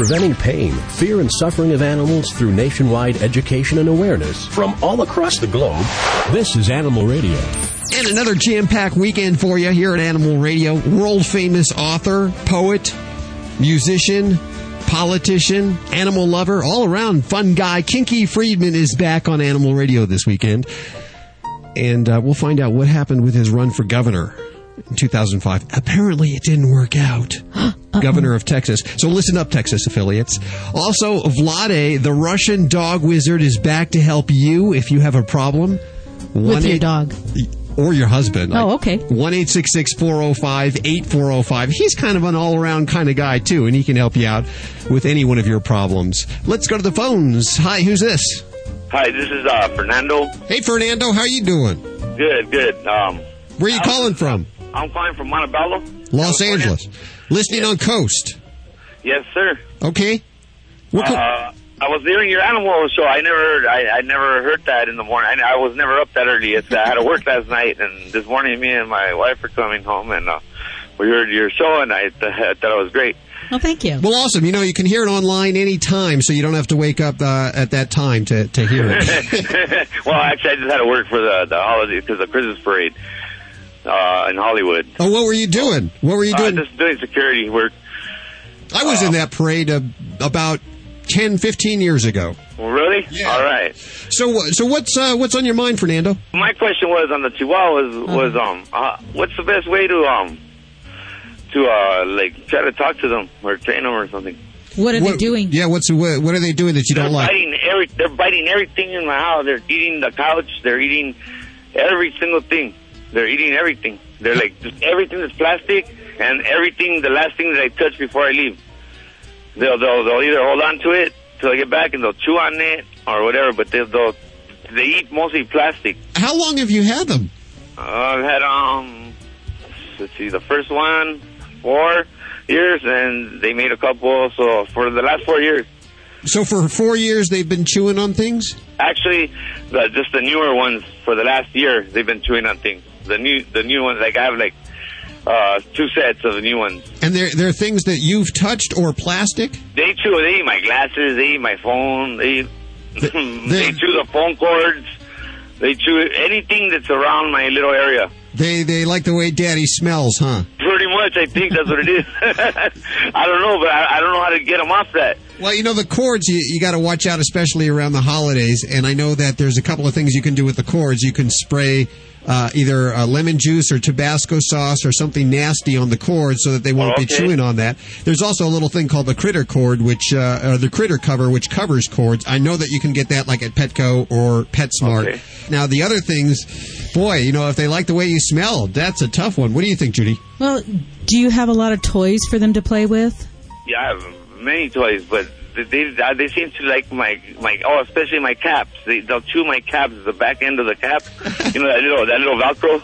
preventing pain, fear, and suffering of animals through nationwide education and awareness from all across the globe. This is Animal Radio. And another jam packed weekend for you here at Animal Radio. World famous author, poet, musician, politician, animal lover, all around fun guy. Kinky Friedman is back on Animal Radio this weekend. And uh, we'll find out what happened with his run for governor in 2005. Apparently, it didn't work out. Governor of Texas. So listen up, Texas affiliates. Also, Vladae, the Russian dog wizard, is back to help you if you have a problem. With your dog. Or your husband. Oh, okay. 1 405 8405. He's kind of an all around kind of guy, too, and he can help you out with any one of your problems. Let's go to the phones. Hi, who's this? Hi, this is uh, Fernando. Hey, Fernando, how you doing? Good, good. Um, Where you calling from? I'm calling from Montebello. Los California. Angeles. Listening on Coast. Yes, sir. Okay. What co- Uh, I was hearing your animal show. I never, I, I never heard that in the morning. I, I was never up that early. It's, I had to work last night, and this morning, me and my wife are coming home, and uh, we heard your show, and I, th- I thought it was great. Well, thank you. well, awesome. You know, you can hear it online anytime, so you don't have to wake up uh, at that time to, to hear it. well, actually, I just had to work for the the holiday because the Christmas parade uh, in Hollywood. oh, what were you doing? What were you Uh, doing? just doing security work. I was in that parade uh, about 10, 15 years ago. Really? Yeah. All right. So, uh, so what's uh, what's on your mind, Fernando? My question was on the Chihuahuas was um uh, what's the best way to um to uh like try to talk to them or train them or something. What are what, they doing? Yeah, what's what, what are they doing that you they're don't like? biting every they're biting everything in my house. They're eating the couch. They're eating every single thing. They're eating everything. They're like just everything is plastic and everything. The last thing that I touch before I leave, they'll they'll they'll either hold on to it till I get back and they'll chew on it or whatever. But they'll, they'll they eat mostly plastic. How long have you had them? Uh, I've had um, let's see, the first one four years, and they made a couple. So for the last four years, So for four years they've been chewing on things. actually, the, just the newer ones for the last year, they've been chewing on things. The new, the new ones, like I have like uh, two sets of the new ones. And they're, they're things that you've touched or plastic? They chew. They eat my glasses. They eat my phone. They eat, they chew the phone cords. They chew anything that's around my little area. They they like the way daddy smells, huh? Pretty much, I think that's what it is. I don't know, but I, I don't know how to get them off that. Well, you know, the cords, you, you got to watch out, especially around the holidays. And I know that there's a couple of things you can do with the cords. You can spray uh, either uh, lemon juice or Tabasco sauce or something nasty on the cord so that they won't be Okay. chewing on that. There's also a little thing called the critter cord, which, uh, or the critter cover, which covers cords. I know that you can get that like at Petco or PetSmart. Okay. Now, the other things, boy, you know, if they like the way you smell, that's a tough one. What do you think, Judy? Well, do you have a lot of toys for them to play with? Yeah, I have many toys, but they they, they seem to like my my oh, especially my caps. They they'll chew my caps, the back end of the cap. you know that little that little Velcro.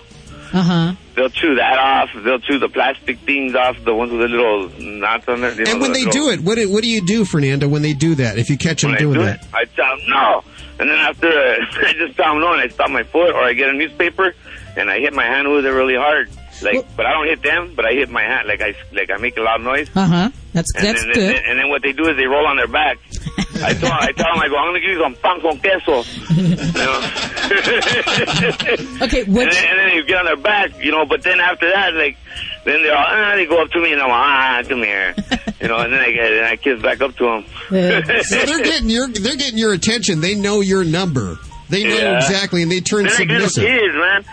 Uh huh. They'll chew that off. They'll chew the plastic things off, the ones with the little knots on there. you know, And when the they little- do it, what do, what do you do, Fernando, when they do that? If you catch them when doing do that? it, I tell them no, and then after uh, I just tell them no, and I stop my foot, or I get a newspaper, and I hit my hand with it really hard. Like, Well- but I don't hit them, but I hit my hat. like I like I make a loud noise. Uh huh. That's And that's then, good. And, and then what they do is they roll on their back. I tell, I tell them, I go, I'm going to give you some pan con queso. You know? Okay, and, what? then, and then you get on their back, you know, but then after that, like, then they're all, ah, they go up to me and I'm like, ah, come here. You know, and then I, get- and I kiss back up to them. So they're getting your they're getting your attention. They know your number. They know Yeah. exactly, and they turn They're like little submissive. kids, man.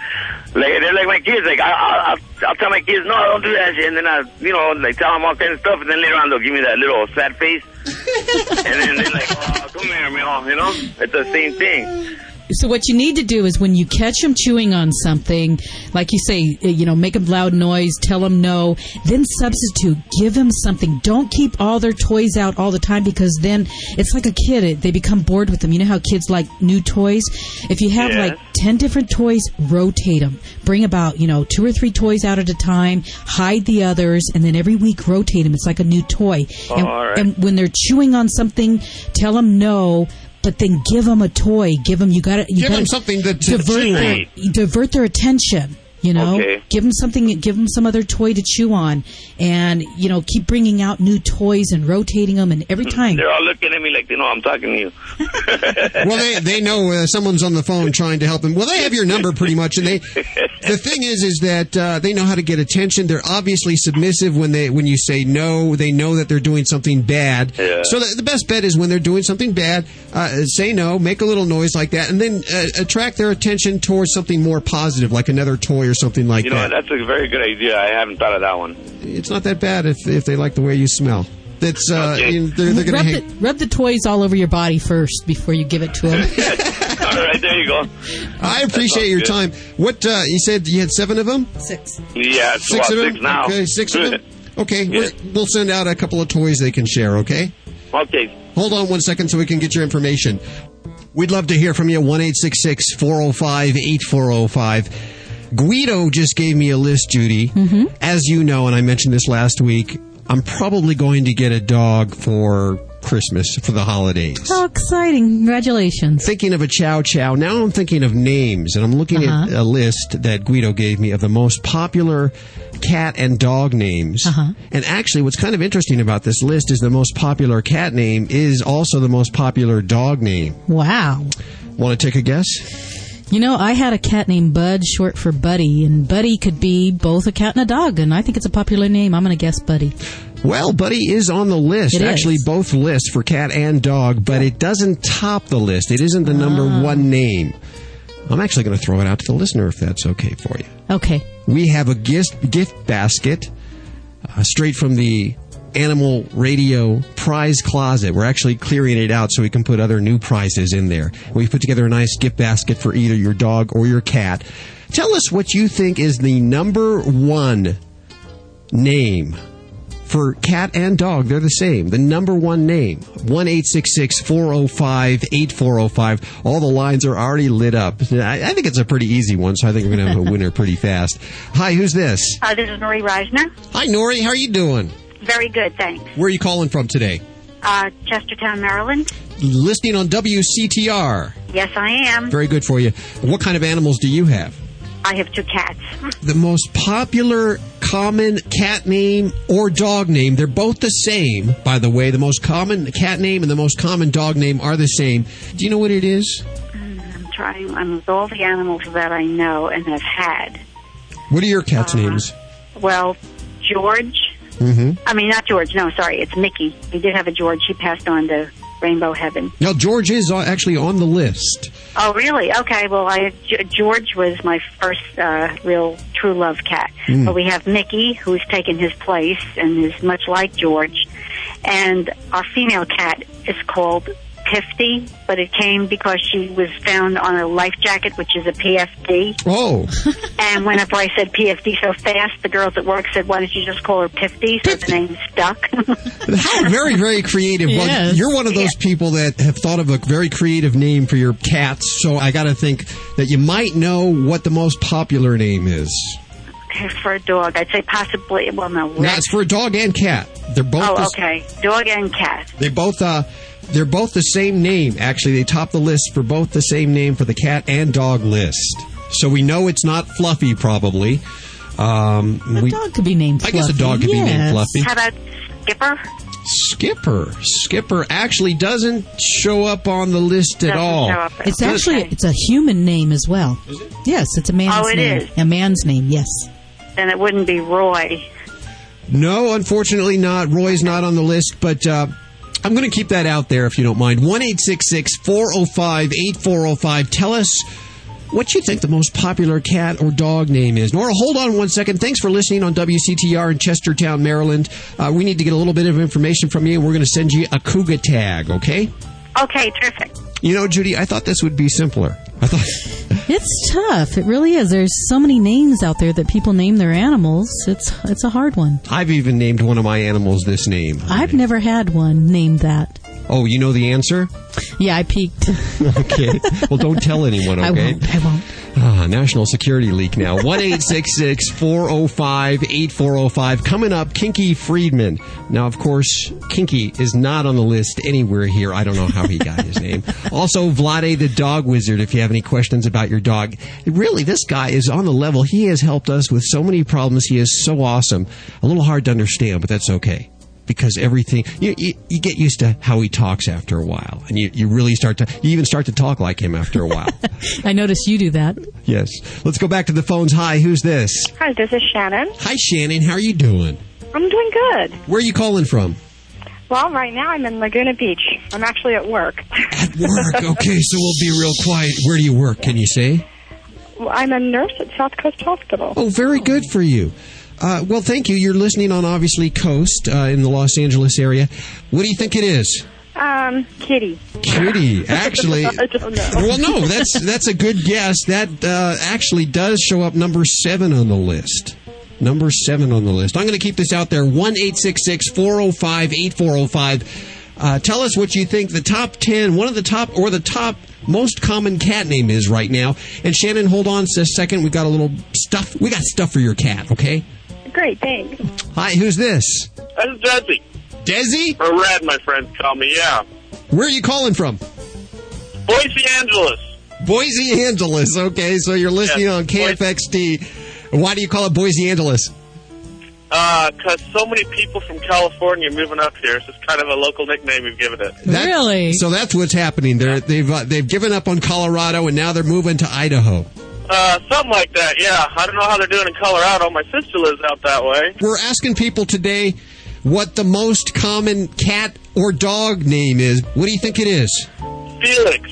Like they're like my kids. Like I, I, I'll, I'll tell my kids, no, I don't do that shit. And then I, you know, like tell them all kinds of stuff. And then later on, they'll give me that little sad face. and then they're like, oh, come here, man. You know, it's the same thing. So what you need to do is when you catch them chewing on something, like you say, uh, you know, make them loud noise, tell them no, then substitute, give them something. Don't keep all their toys out all the time because then it's like a kid. It, they become bored with them. You know how kids like new toys? If you have Yes. like 10 different toys, rotate them. Bring about, you know, two or three toys out at a time, hide the others, and then every week rotate them. It's like a new toy. and, all right. and when they're chewing on something, tell them no, but then give them a toy. Give them, you got to, Give gotta them something that to divert their, divert their attention. You know, Okay. give them something, give them some other toy to chew on, and you know, keep bringing out new toys and rotating them, and every time. They're all looking at me like they know I'm talking to you. well, they they know uh, someone's on the phone trying to help them. Well, they have your number pretty much, and they. The thing is, is that uh, they know how to get attention. They're obviously submissive when they when you say no. They know that they're doing something bad. Yeah. So the, the best bet is when they're doing something bad, uh, say no, make a little noise like that, and then uh, attract their attention towards something more positive, like another toy or or something like you know, that. That's a very good idea. I haven't thought of that one. It's not that bad if, if they like the way you smell. That's uh, okay. they're, they're rub, the, rub, the, toys all over your body first before you give it to them. all right, there you go. I appreciate your good. time. What uh, you said? You had seven of them. Six. Yeah, six of them. Six now. Okay, six good. of them. Okay, yeah. we'll send out a couple of toys they can share. Okay. Okay. Hold on one second so we can get your information. We'd love to hear from you. 1 405 8405. Guido just gave me a list, Judy. Mm-hmm. As you know, and I mentioned this last week, I'm probably going to get a dog for Christmas for the holidays. How exciting! Congratulations. Thinking of a chow chow. Now I'm thinking of names, and I'm looking at Uh-huh. a list that Guido gave me of the most popular cat and dog names. Uh-huh. And actually, what's kind of interesting about this list is the most popular cat name is also the most popular dog name. Wow. Want to take a guess? You know, I had a cat named Bud, short for Buddy, and Buddy could be both a cat and a dog, and I think it's a popular name. I'm going to guess Buddy. Well, Buddy is on the list. It is. Actually, both lists for cat and dog, but it doesn't top the list. It isn't the number Ah. one name. I'm actually going to throw it out to the listener if that's okay for you. Okay. We have a gift gift basket uh, straight from the Animal Radio prize closet. We're actually clearing it out so we can put other new prizes in there. We've put together a nice gift basket for either your dog or your cat. Tell us what you think is the number one name for cat and dog. They're the same. The number one name. 1 405 8405. All the lines are already lit up. I, I think it's a pretty easy one, so I think we're going to have a winner pretty fast. Hi, who's this? Uh, this is Marie Reisner. Hi, Nori. How are you doing? Very good, thanks. Where are you calling from today? Uh, Chestertown, Maryland. Listening on WCTR. Yes, I am. Very good for you. What kind of animals do you have? I have two cats. The most popular common cat name or dog name, they're both the same, by the way. The most common cat name and the most common dog name are the same. Do you know what it is? I'm trying. I'm with all the animals that I know and have had. What are your cats' names? Well, George. Mm-hmm. I mean, not George. No, sorry, it's Mickey. We did have a George. He passed on to Rainbow Heaven. Now, George is uh, actually on the list. Oh, really? Okay. Well, I George was my first uh, real true love cat. Mm. But we have Mickey, who's taken his place and is much like George, and our female cat is called Pifty, but it came because she was found on a life jacket, which is a PFD. Oh, And whenever I said PFD so fast, the girls at work said, "Why don't you just call her Pifty?" So the name stuck. how very, very creative. Well, Yes. you're one of those people that have thought of a very creative name for your cats, so I got to think that you might know what the most popular name is. for a dog, I'd say possibly. Well, no. Now, it's for a dog and cat. They're both Oh, okay. Dog and cat. They both uh they're both the same name. Actually, they top the list for both the same name for the cat and dog list. So we know it's not Fluffy, probably. Um, A we, dog could be named Fluffy. I guess a dog could be named Fluffy. How about Skipper? Skipper. Skipper actually doesn't show up on the list at Doesn't all. show up. It's actually Okay. it's a human name as well. Is it? Yes, it's a man's Oh, it name. is? A man's name. Yes. Then it wouldn't be Roy. No, unfortunately not. Roy's not on the list, but uh, I'm going to keep that out there if you don't mind. 1 405 8405. Tell us what you think the most popular cat or dog name is. Nora, hold on one second. Thanks for listening on WCTR in Chestertown, Maryland. Uh, we need to get a little bit of information from you, and we're going to send you a Kooga Tag, okay? Okay, terrific. You know, Judy, I thought this would be simpler. I thought. It's tough. It really is. There's so many names out there that people name their animals. It's it's a hard one. I've even named one of my animals this name. I've never had one named that. Oh, you know the answer? Yeah, I peeked. Okay. well, don't tell anyone, okay? I won't. I won't. Ah, national security leak now. 1 405 8405. Coming up, Kinky Friedman. Now, of course, Kinky is not on the list anywhere here. I don't know how he got his name. Also, Vladae the dog wizard, if you have any questions about your dog. Really, this guy is on the level. He has helped us with so many problems. He is so awesome. A little hard to understand, but that's okay because everything you, you, you, get used to how he talks after a while. And you, you really start to you even start to talk like him after a while. I notice you do that. Yes. Let's go back to the phones. Hi who's this? Hi this is shannon. Hi shannon. How are you doing? I'm doing good. Where are you calling from? Well right now i'm in laguna beach. I'm actually at work. At work. Okay so we'll be real quiet. Where do you work can you say? Well, i'm a nurse at south coast hospital. Oh very good for you uh, well, thank you. You're listening on obviously Coast uh, in the Los Angeles area. What do you think it is? Um, Kitty. Kitty, actually. I don't know. Well, no, that's that's a good guess. That uh, actually does show up number seven on the list. Number seven on the list. I'm going to keep this out there. One eight six six four zero five eight four zero five. Uh, tell us what you think the top ten, one of the top or the top most common cat name is right now. And Shannon, hold on a second. We've got a little stuff. We got stuff for your cat. Okay. Great, thanks. Hi, who's this? This is Desi. Desi? Or Red, my friends call me, yeah. Where are you calling from? Boise Angeles. Boise Angeles. Okay, so you're listening Yes, on KFXT. Why do you call it Boise Angeles? Because Uh, so many people from California moving up here. It's just kind of a local nickname we've given it. That- Really? So that's what's happening. They're, they've uh, they've given up on Colorado and now they're moving to Idaho. Uh, something like that, yeah. I don't know how they're doing in Colorado. My sister lives out that way. We're asking people today what the most common cat or dog name is. What do you think it is? Felix.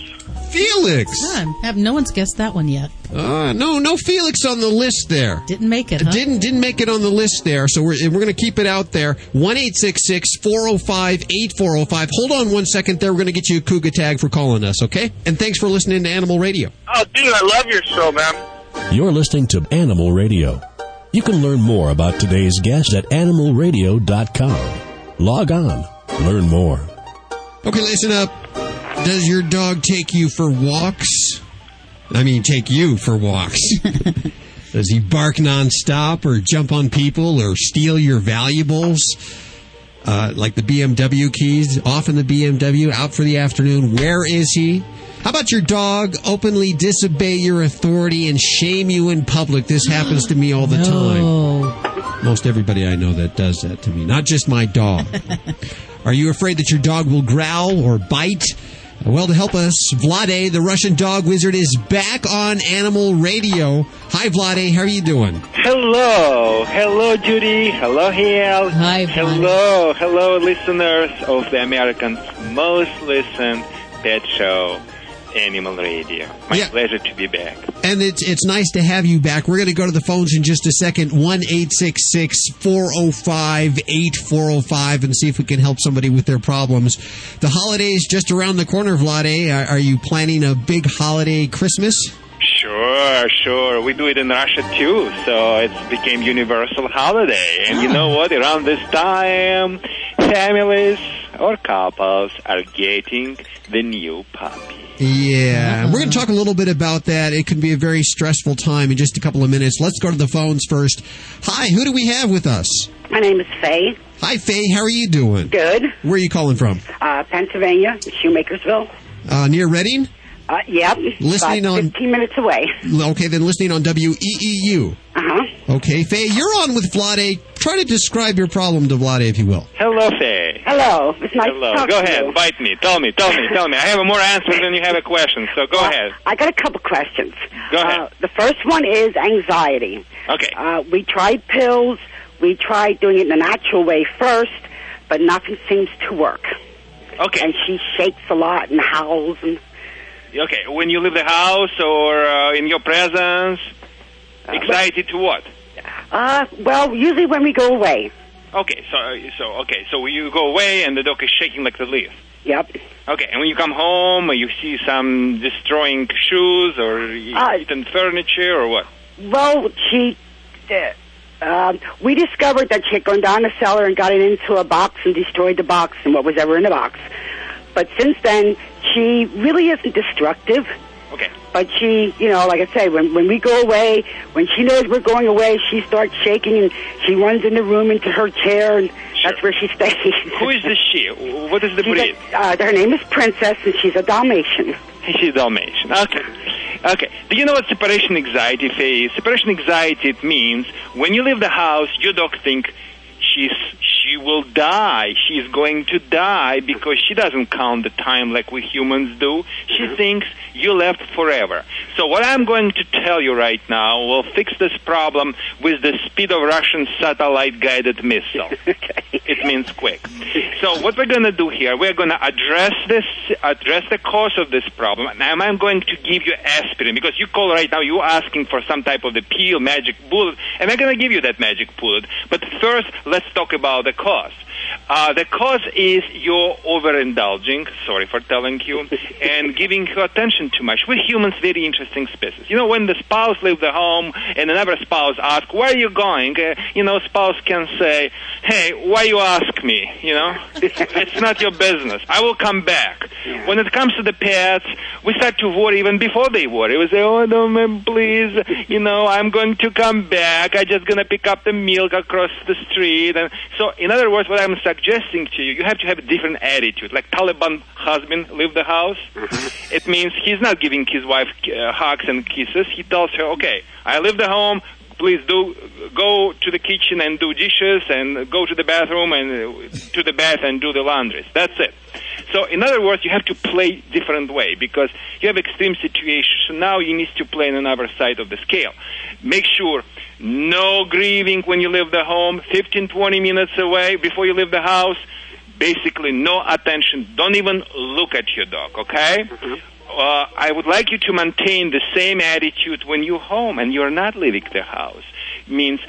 Felix. Huh, have no one's guessed that one yet. Uh, no, no Felix on the list there. Didn't make it. Huh? Didn't didn't make it on the list there, so we're we're going to keep it out there. One eight six six four zero five eight four zero five. Hold on one second there. We're going to get you a Kooga Tag for calling us, okay? And thanks for listening to Animal Radio. Oh, dude, I love your show, man. You're listening to Animal Radio. You can learn more about today's guest at animalradio.com. Log on, learn more. Okay, listen up. Does your dog take you for walks? I mean, take you for walks. Does he bark nonstop or jump on people or steal your valuables? Uh, like the BMW keys, off in the BMW, out for the afternoon. Where is he? How about your dog openly disobey your authority and shame you in public? This happens to me all the time. Oh, Most everybody I know that does that to me, not just my dog. Are you afraid that your dog will growl or bite? Well, to help us, Vladae, the Russian dog wizard, is back on Animal Radio. Hi, Vladae. How are you doing? Hello, hello, Judy. Hello, Hal. Hi, Vlad. Hello, hello, listeners of the American's most listened pet show, Animal Radio. My Yeah. pleasure to be back. And it's it's nice to have you back. We're going to go to the phones in just a second. One eight six six four zero five eight four zero five, and see if we can help somebody with their problems. The holidays just around the corner, Vladae. Are, are you planning a big holiday Christmas? Sure, sure. We do it in Russia too, so it became universal holiday. And you ah. know what? Around this time, families or couples are getting the new puppy. Yeah, we're going to talk a little bit about that. It can be a very stressful time in just a couple of minutes. Let's go to the phones first. Hi, who do we have with us? My name is Faye. Hi, Faye. How are you doing? Good. Where are you calling from? Uh, Pennsylvania, Shoemakersville. Uh, near Reading? Uh, yep. Listening about on- 15 minutes away. Okay, then listening on WEEU. Uh huh. Okay, Faye, you're on with Vladae. Try to describe your problem to Vladae, if you will. Hello, Faye. Hello. It's nice Hello. to talk Go to ahead. you. Bite me. Tell me. Tell me. Tell me. I have more answers than you have a question, so go Uh, ahead. I got a couple questions. Go ahead. Uh, the first one is anxiety. Okay. Uh, we tried pills. We tried doing it in a natural way first, but nothing seems to work. Okay. And she shakes a lot and howls. And Okay. When you leave the house or uh, in your presence, excited to what? uh, well, usually when we go away. Okay. So so okay. So you go away and the dog is shaking like the leaf. Yep. Okay. And when you come home, you see some destroying shoes or Uh, eaten furniture or what? Well, she. Uh, um, we discovered that she had gone down the cellar and got it into a box and destroyed the box and what was ever in the box. But since then, she really isn't destructive. Okay. But she, you know, like I say, when when we go away, when she knows we're going away, she starts shaking and she runs in the room into her chair, and that's where she stays. Who is this she? What is the She's breed? a, uh, her name is Princess, and she's a Dalmatian. She's a Dalmatian. Okay. Okay. Do you know what separation anxiety is? Separation anxiety it means when you leave the house, your dog think she's she will die. She's going to die because she doesn't count the time like we humans do. She mm-hmm. thinks you left forever. So what I'm going to tell you right now will fix this problem with the speed of Russian satellite guided missile. okay. It means quick. So what we're going to do here, we're going to address this, address the cause of this problem, and I'm going to give you aspirin because you call right now, you're asking for some type of the pill, magic bullet, and I'm going to give you that magic bullet. But first, let's talk about the cause. Uh, the cause is you're overindulging, sorry for telling you, and giving your attention too much. We're humans, very interesting species. You know, when the spouse leaves the home and another spouse asks, where are you going? Uh, you know, spouse can say, hey, why you ask me? You know, it's not your business. I will come back. When it comes to the pets, we start to worry even before they worry. We say, oh, no, man, please, you know, I'm going to come back. I'm just going to pick up the milk across the street. And so, in other words, what I'm suggesting to you, you have to have a different attitude. Like Taliban husband leave the house. It means he's not giving his wife uh, hugs and kisses. He tells her, okay, I leave the home. Please do go to the kitchen and do dishes, and go to the bathroom and uh, to the bath and do the laundries. That's it. So, in other words, you have to play different way because you have extreme situations. So now you need to play on another side of the scale. Make sure no grieving when you leave the home. 15, 20 minutes away before you leave the house. Basically, no attention. Don't even look at your dog. Okay. Uh, I would like you to maintain the same attitude when you're home and you're not leaving the house. Means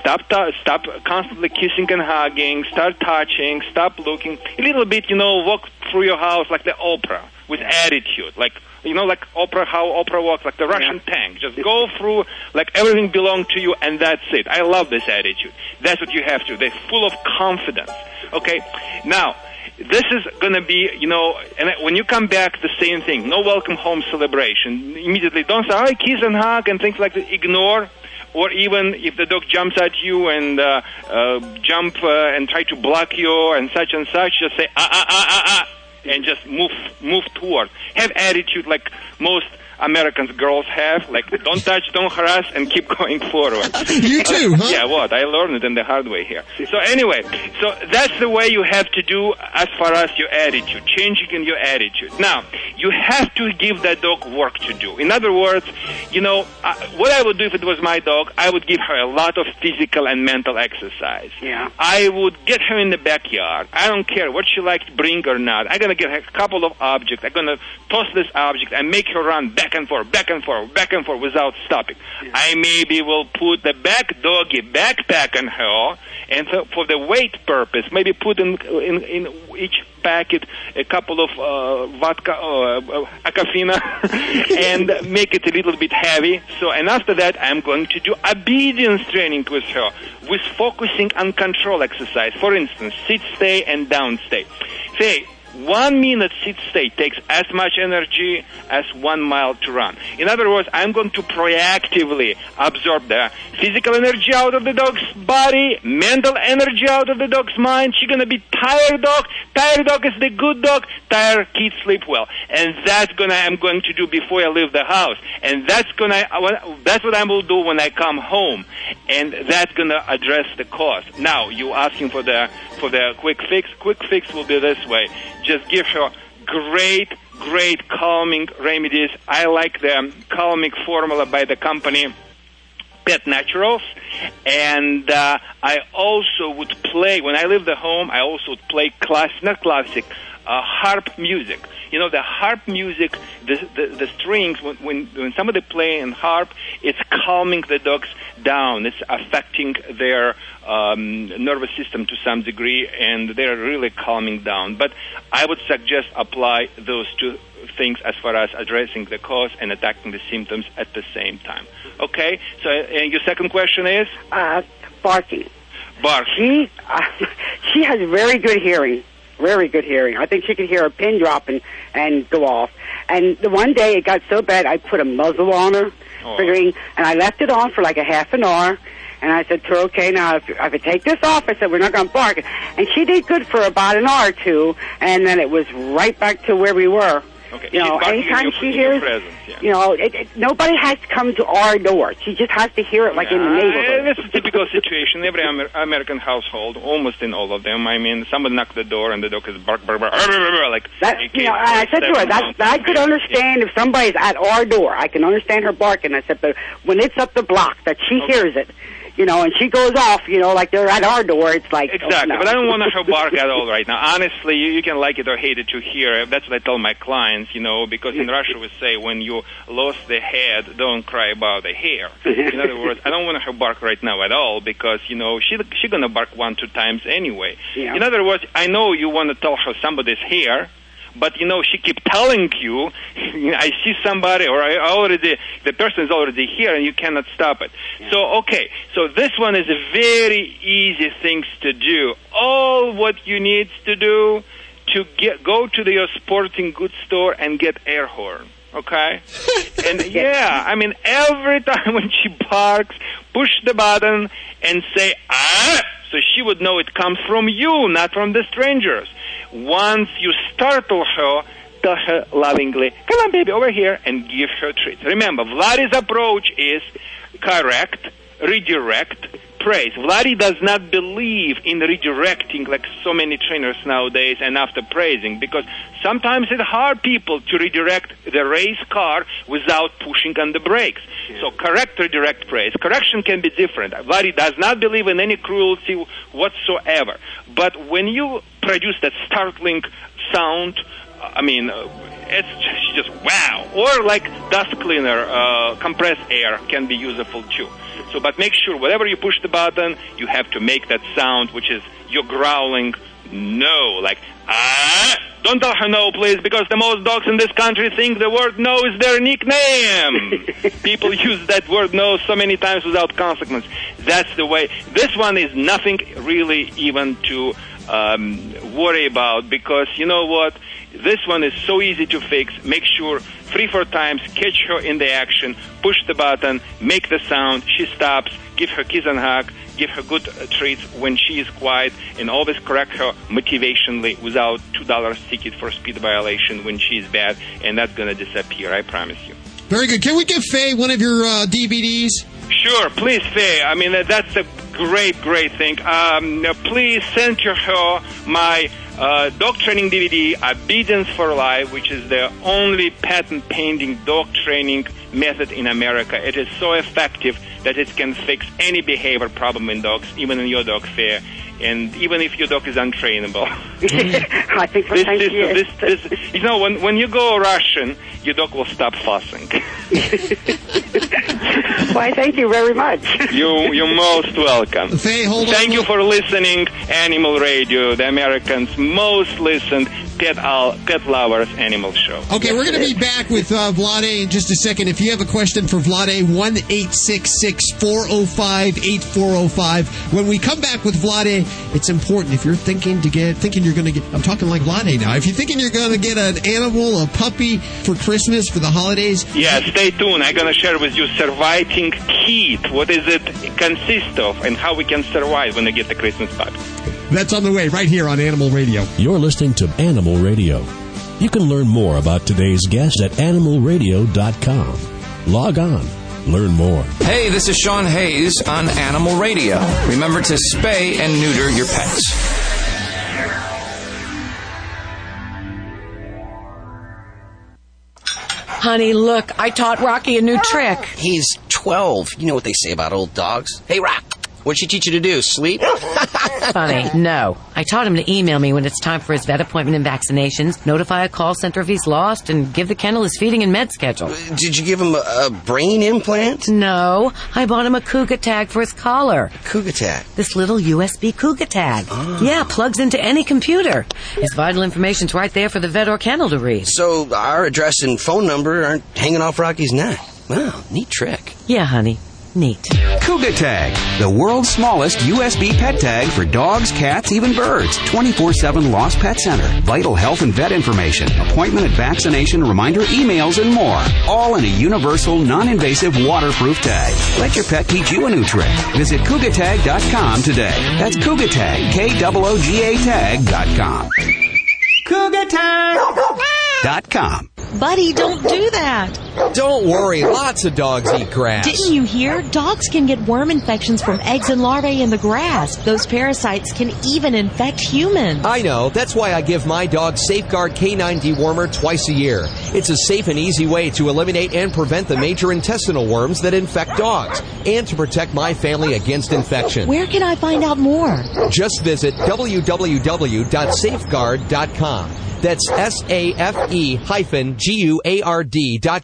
stop, ta- stop constantly kissing and hugging. Start touching. Stop looking. A little bit, you know, walk through your house like the Oprah with attitude, like you know, like Oprah, how Oprah walks, like the Russian tank. Just go through, like everything belongs to you, and that's it. I love this attitude. That's what you have to. They're full of confidence. Okay, now this is going to be, you know, and when you come back, the same thing. No welcome home celebration. Immediately, don't say, "I kiss and hug" and things like that. Ignore. Or even if the dog jumps at you and uh, uh, jump uh, and try to block you and such and such, just say ah ah ah ah ah, and just move move toward. Have attitude like most Americans girls have, like don't touch, don't harass, and keep going forward. You too, huh? Yeah, what? I learned it in the hard way here. So anyway, so that's the way you have to do as far as your attitude, changing in your attitude. Now, you have to give that dog work to do. In other words, you know, uh, what I would do if it was my dog, I would give her a lot of physical and mental exercise. Yeah. I would get her in the backyard. I don't care what she likes to bring or not. I'm gonna get her a couple of objects. I'm gonna toss this object and make her run back and forth, back and forth, back and forth without stopping. I maybe will put the back doggy backpack on her, and so for the weight purpose, maybe put in in, in each packet a couple of uh, vodka, uh, uh, Aquafina, and make it a little bit heavy. So, and after that, I'm going to do obedience training with her, with focusing on control exercise. For instance, sit, stay, and down stay. Say, one minute sit stay takes as much energy as one mile to run. In other words, I'm going to proactively absorb the physical energy out of the dog's body, mental energy out of the dog's mind. She's going to be tired dog. Tired dog is the good dog. Tired kids sleep well. And that's gonna, I'm going to do before I leave the house. And that's gonna, that's what I will do when I come home. And that's gonna address the cause. Now, you asking for the, for the quick fix. Quick fix will be this way just give her great, great calming remedies. I like the calming formula by the company Pet Naturals. And uh, I also would play, when I leave the home, I also would play class, not classic, uh, harp music. You know, the harp music, the, the, the strings, when, when, when somebody play in harp, it's calming the dogs down. It's affecting their um, nervous system to some degree, and they're really calming down. But I would suggest apply those two things as far as addressing the cause and attacking the symptoms at the same time. Okay? So, and your second question is? Uh, barking. Bark. She uh, she has very good hearing. Very good hearing. I think she could hear a pin drop and, and go off. And the one day it got so bad, I put a muzzle on her, Oh. figuring, and I left it on for like a half an hour. And I said to her, okay, now if, if I take this off, I said, we're not going to bark. And she did good for about an hour or two, and then it was right back to where we were. Okay. You know, She's barking in anytime she hears, presence, yeah. you know, it, it, nobody has to come to our door. She just has to hear it like in the neighborhood. This is a typical situation. Every Amer- American household, almost in all of them. I mean, someone knocked the door and the dog is bark, bark, bark, bark, bark, bark, like. That, you know, I said to her, that, that I could understand if somebody's at our door. I can understand her barking. I said, but when it's up the block, that she hears it, you know, and she goes off, you know, like they're at our door, it's like, oh, Exactly, no. but I don't want her to bark at all right now. Honestly, you, you can like it or hate it to hear. That's what I tell my clients, you know, because in Russia we say when you lost the head, don't cry about the hair. In other words, I don't want her to bark right now at all because you know she she gonna bark one two times anyway. Yeah. In other words, I know you want to tell her somebody's hair. But you know, she keep telling you, I see somebody, or I already, the person is already here, and you cannot stop it. So, okay, so this one is a very easy things to do. All what you need to do to get go to the, your sporting goods store and get air horn. Okay, and yeah, I mean every time when she barks, push the button and say ah, so she would know it comes from you, not from the strangers. Once you startle her, tell her lovingly, "Come on, baby, over here," and give her treats. Remember, Vladae's approach is correct, redirect, praise. Vladae does not believe in redirecting like so many trainers nowadays and after praising because sometimes it's hard people to redirect the race car without pushing on the brakes. So correct redirect praise. Correction can be different. Vladae does not believe in any cruelty whatsoever. But when you produce that startling sound, I mean, uh, it's just, just wow. Or like dust cleaner, uh, compressed air can be useful too. So, but make sure whatever you push the button, you have to make that sound, which is you're growling no, like ah. Don't tell her no, please, because the most dogs in this country think the word no is their nickname. People use that word no so many times without consequence. That's the way. This one is nothing really even to um, worry about because you know what? This one is so easy to fix. Make sure three, four times, catch her in the action, push the button, make the sound, she stops, give her kiss and hug, give her good uh, treats when she is quiet, and always correct her motivationally without $2 ticket for speed violation when she is bad, and that's going to disappear, I promise you. Very good. Can we give Faye one of your uh, DVDs? Sure, please, Faye. I mean, that- that's a great, great thing. Um, please send to her my uh, dog training DVD, Obedience for Life, which is the only patent pending dog training method in America. It is so effective that it can fix any behavior problem in dogs, even in your dog, fair. And even if your dog is untrainable. I think this, this, you. this, this, you know, when, when you go Russian, your dog will stop fussing. Why, thank you very much. You, you're most welcome. Faye, hold on. Thank you for listening, Animal Radio, the Americans' most listened pet, al- pet lovers animal show. Okay, we're going to be back with uh, Vladae in just a second. If you have a question for Vladae, 1 405 8405. When we come back with Vladae, it's important. If you're thinking to get, thinking you're going to get, I'm talking like Vladae now. If you're thinking you're going to get an animal, a puppy for Christmas, for the holidays, Yeah, stay tuned. I'm going to share with you surviving kit. What does it consist of and how we can survive when we get the Christmas puppy. That's on the way right here on Animal Radio. You're listening to Animal Radio. You can learn more about today's guest at animalradio.com. Log on, learn more. Hey, this is Sean Hayes on Animal Radio. Remember to spay and neuter your pets. Honey, look, I taught Rocky a new trick. He's 12. You know what they say about old dogs. Hey, Rock, what'd she teach you to do? Sleep? Funny, no. I taught him to email me when it's time for his vet appointment and vaccinations, notify a call center if he's lost, and give the kennel his feeding and med schedule. Uh, did you give him a, a brain implant? No, I bought him a Kooga Tag for his collar. Kooga Tag. This little USB Kooga Tag. Ah. Yeah, plugs into any computer. His vital information's right there for the vet or kennel to read. So our address and phone number aren't hanging off Rocky's neck. Wow, neat trick. Yeah, honey. Neat. Kooga Tag, the world's smallest USB pet tag for dogs, cats, even birds. 24-7 Lost Pet Center, vital health and vet information, appointment and vaccination, reminder emails, and more. All in a universal, non-invasive, waterproof tag. Let your pet teach you a new trick. Visit KoogaTag.com today. That's Kooga Tag, K-O-O-G-A Tag.com. Kooga Tag! Dot com. Buddy, don't do that. Don't worry, lots of dogs eat grass. Didn't you hear? Dogs can get worm infections from eggs and larvae in the grass. Those parasites can even infect humans. I know. That's why I give my dog Safeguard K9 dewormer twice a year. It's a safe and easy way to eliminate and prevent the major intestinal worms that infect dogs and to protect my family against infection. Where can I find out more? Just visit www.safeguard.com. That's S-A-F-E hyphen G-U-A-R-D dot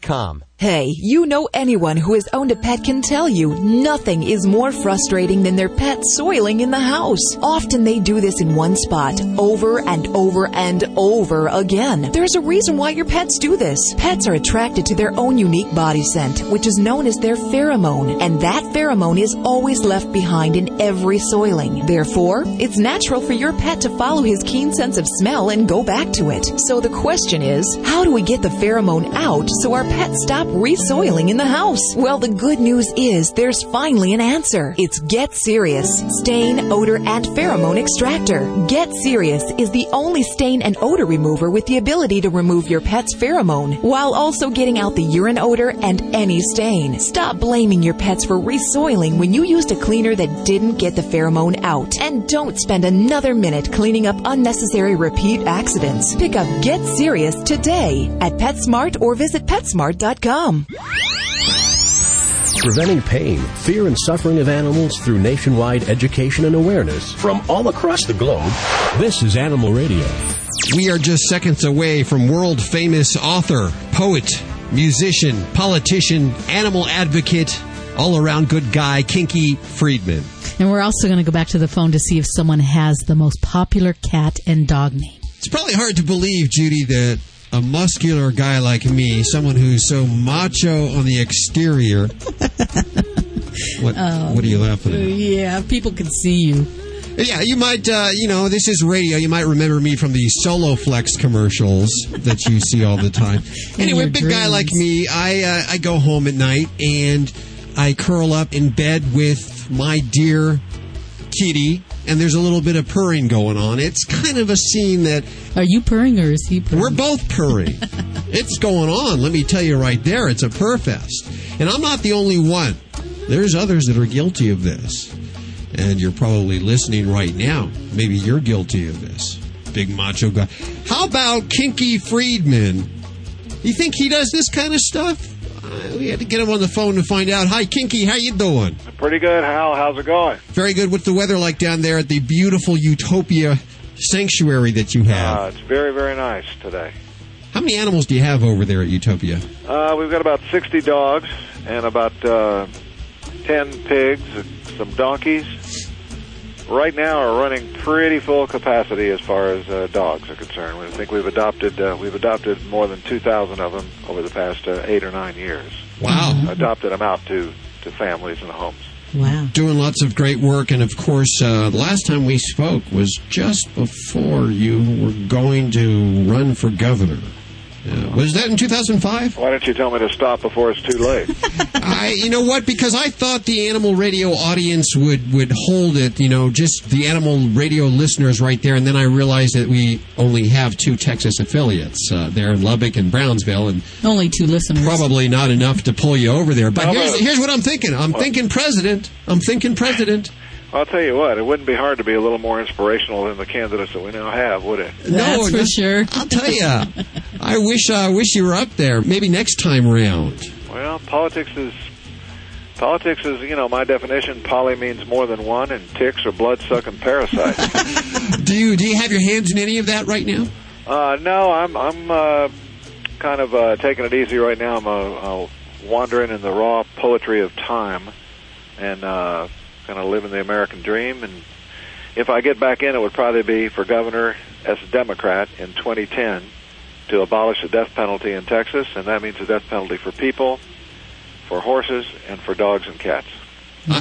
com. Hey, you know anyone who has owned a pet can tell you nothing is more frustrating than their pet soiling in the house. Often they do this in one spot over and over and over again. There's a reason why your pets do this. Pets are attracted to their own unique body scent, which is known as their pheromone, and that pheromone is always left behind in every soiling. Therefore, it's natural for your pet to follow his keen sense of smell and go back to it. So the question is, how do we get the pheromone out so our pets stop resoiling in the house? Well, the good news is there's finally an answer. It's Get Serious Stain, Odor, and Pheromone Extractor. Get Serious is the only stain and odor remover with the ability to remove your pet's pheromone while also getting out the urine odor and any stain. Stop blaming your pets for resoiling when you used a cleaner that didn't get the pheromone out. And don't spend another minute cleaning up unnecessary repeat accidents. Pick up Get Serious today at PetSmart or visit PetSmart.com. Preventing pain, fear, and suffering of animals through nationwide education and awareness from all across the globe. This is Animal Radio. We are just seconds away from world famous author, poet, musician, politician, animal advocate, all around good guy, Kinky Friedman. And we're also going to go back to the phone to see if someone has the most popular cat and dog name. It's probably hard to believe, Judy, that a muscular guy like me, someone who's so macho on the exterior. what, Oh, what are you laughing at? Yeah, people can see you. Yeah, you might, uh, you know, this is radio. You might remember me from the Soloflex commercials that you see all the time. Anyway, big guy like me, I uh, I go home at night and I curl up in bed with my dear kitty, and there's a little bit of purring going on. It's kind of a scene that. Are you purring or is he purring? We're both purring. it's going on. Let me tell you right there. It's a purr fest, and I'm not the only one. There's others that are guilty of this, and you're probably listening right now. Maybe you're guilty of this. Big macho guy. How about Kinky Friedman? You think he does this kind of stuff? We had to get him on the phone to find out. Hi, Kinky. How you doing? Pretty good, Hal. How's it going? Very good. What's the weather like down there at the beautiful Utopia sanctuary that you have? Uh, it's very, very nice today. How many animals do you have over there at Utopia? Uh, we've got about 60 dogs and about uh, 10 pigs and some donkeys. Right now, are running pretty full capacity as far as uh, dogs are concerned. I think we've adopted uh, we've adopted more than 2,000 of them over the past uh, eight or nine years. Wow! Adopted them out to to families and homes. Wow. Doing lots of great work. And of course, uh, the last time we spoke was just before you were going to run for governor. Uh, was that in 2005? Why don't you tell me to stop before it's too late? I, you know what? Because I thought the animal radio audience would would hold it. You know, just the animal radio listeners right there. And then I realized that we only have two Texas affiliates. Uh, there in Lubbock and Brownsville, and Only two listeners. probably not enough to pull you over there. But here's here's what I'm thinking. I'm thinking president. I'm thinking president. I'll tell you what, it wouldn't be hard to be a little more inspirational than the candidates that we now have, would it? no, for sure. I'll tell you. I wish I wish you were up there. Maybe next time round. Well, politics is politics is you know my definition. Poly means more than one, and ticks are blood sucking parasites. Do you do you have your hands in any of that right now? uh, no, I'm I'm uh, kind of uh, taking it easy right now. I'm uh, uh, wandering in the raw poetry of time, and uh, kind of living the American dream. And if I get back in, it would probably be for governor as a Democrat in 2010 to abolish the death penalty in Texas, and that means the death penalty for people, for horses, and for dogs and cats.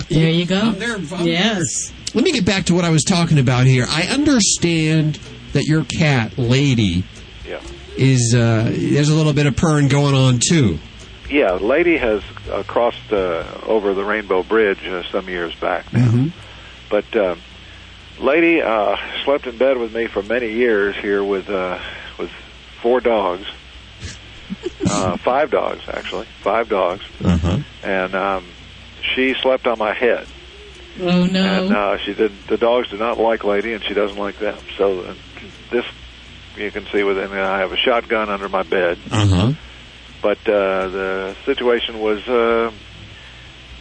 there you go. I'm there. I'm yes. Let me get back to what I was talking about here. I understand that your cat, Lady, Yeah. is uh, there's a little bit of purring going on too. Yeah, Lady has uh, crossed uh, over the Rainbow Bridge uh, some years back now. Mm-hmm. But uh, Lady uh, slept in bed with me for many years here with uh, with four dogs, uh, five dogs actually, five dogs, Uh-huh. and um, she slept on my head. Oh no. And uh, she did. The dogs do not like Lady, and she doesn't like them. So uh, this you can see within. I have a shotgun under my bed. Uh huh. But uh, the situation was uh,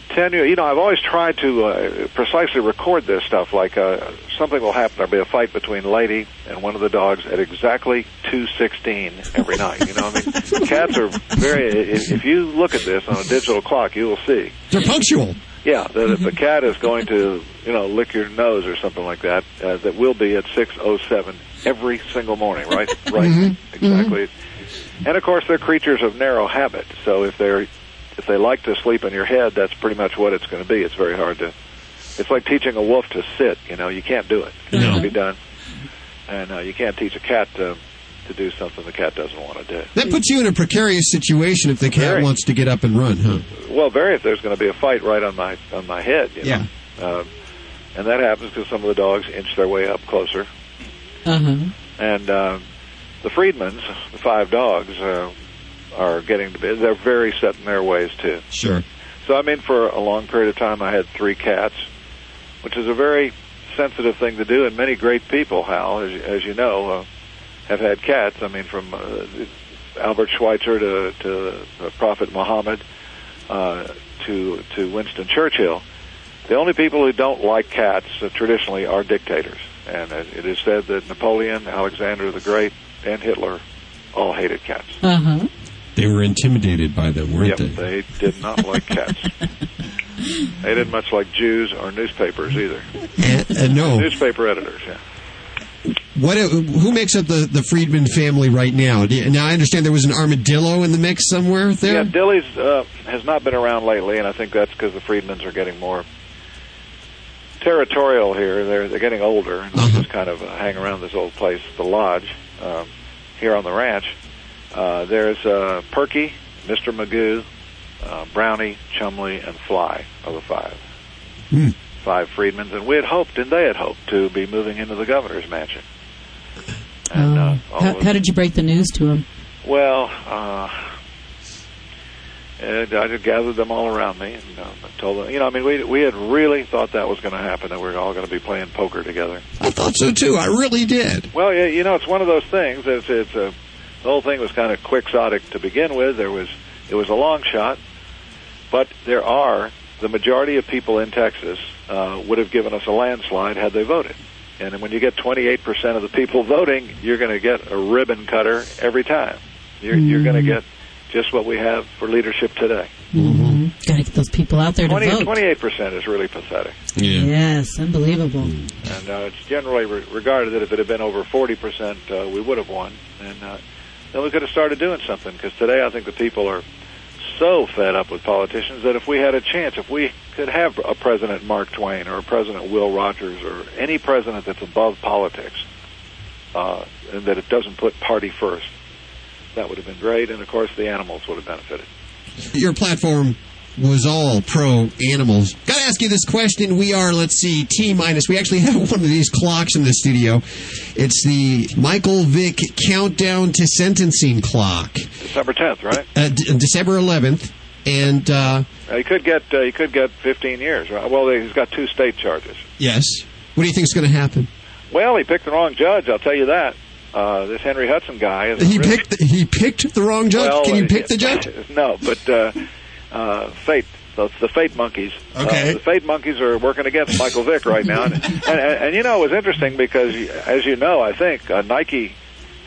tenuous. You know, I've always tried to uh, precisely record this stuff. Like uh, something will happen. There'll be a fight between Lady and one of the dogs at exactly two sixteen every night. You know, what I mean, cats are very. If, you look at this on a digital clock, you will see. They're punctual. Yeah, that if a cat is going to, you know, lick your nose or something like that, uh, that will be at 6:07 every single morning, right? Right, Mhm. exactly. And of course, they're creatures of narrow habit. So if they're if they like to sleep in your head, that's pretty much what it's going to be. It's very hard to. It's like teaching a wolf to sit. You know, you can't do it. It No. can be done, and uh, you can't teach a cat to to do something the cat doesn't want to do. That puts you in a precarious situation if the cat Very. wants to get up and run, huh? Well, very if there's going to be a fight right on my on my head. You know? Um, and that happens because some of the dogs inch their way up closer. Uh huh. And um, the Friedmans, the five dogs, uh, are getting to be. They're very set in their ways too. Sure. So I mean, for a long period of time, I had three cats, which is a very sensitive thing to do. And many great people, Hal, as, you- as you know, uh, have had cats. I mean, from uh, Albert Schweitzer to, to the Prophet Muhammad uh, to to Winston Churchill. The only people who don't like cats uh, traditionally are dictators, and uh, it is said that Napoleon, Alexander the Great, and Hitler all hated cats. Uh huh. They were intimidated by them, weren't Yep, they? they did not like cats. They didn't much like Jews or newspapers either. Uh, no. Newspaper editors, yeah. What? Who makes up the, the Friedman family right now? Do you- Now I understand there was an armadillo in the mix somewhere there. Yeah, Dilly's uh, has not been around lately, and I think that's because the Friedmans are getting more territorial here. They're they're getting older, and they just kind of uh, hang around this old place, the lodge, um, here on the ranch. Uh, there's uh, Perky, Mr. Magoo, uh, Brownie, Chumley, and Fly are the five. Hmm. Five Friedmans, and we had hoped, and they had hoped, to be moving into the governor's mansion. And uh, all how, how did you break the news to him? well, uh, and I just gathered them all around me and uh, told them, you know, I mean, we we had really thought that was going to happen, that we were all going to be playing poker together. I thought so too. I really did. Well, yeah, you know, it's one of those things. It's it's a the whole thing was kind of quixotic to begin with. There was it was a long shot, but there are the majority of people in Texas uh, would have given us a landslide had they voted. And when you get 28% of the people voting, you're going to get a ribbon cutter every time. You're, you're going to get just what we have for leadership today. Mm-hmm. Got to get those people out there to vote. 28% is really pathetic. Yes, unbelievable. And uh, it's generally re- regarded that if it had been over 40%, uh, we would have won. And uh, then we could have started doing something. Because today I think the people are so fed up with politicians that if we had a chance, if we could have a President Mark Twain or a President Will Rogers or any president that's above politics, uh, and that it doesn't put party first, that would have been great. And of course, the animals would have benefited. Your platform was all pro animals. Got to ask you this question. We are, let's see, T minus. We actually have one of these clocks in the studio. It's the Michael Vick countdown to sentencing clock. December 10th, right? Uh, D- December 11th. And, uh, he could get uh, he could get 15 years. Right? Well, he's got two state charges. yes. What do you think is going to happen? Well, he picked the wrong judge. I'll tell you that. Uh, this Henry Hudson guy. Is He really- picked. He picked the wrong judge. Well, Can you pick the judge? No, but uh, uh, fate. The, the fate monkeys. Okay. Uh, the fate monkeys are working against Michael Vick right now, and, and, and, and you know it was interesting because, as you know, I think uh, Nike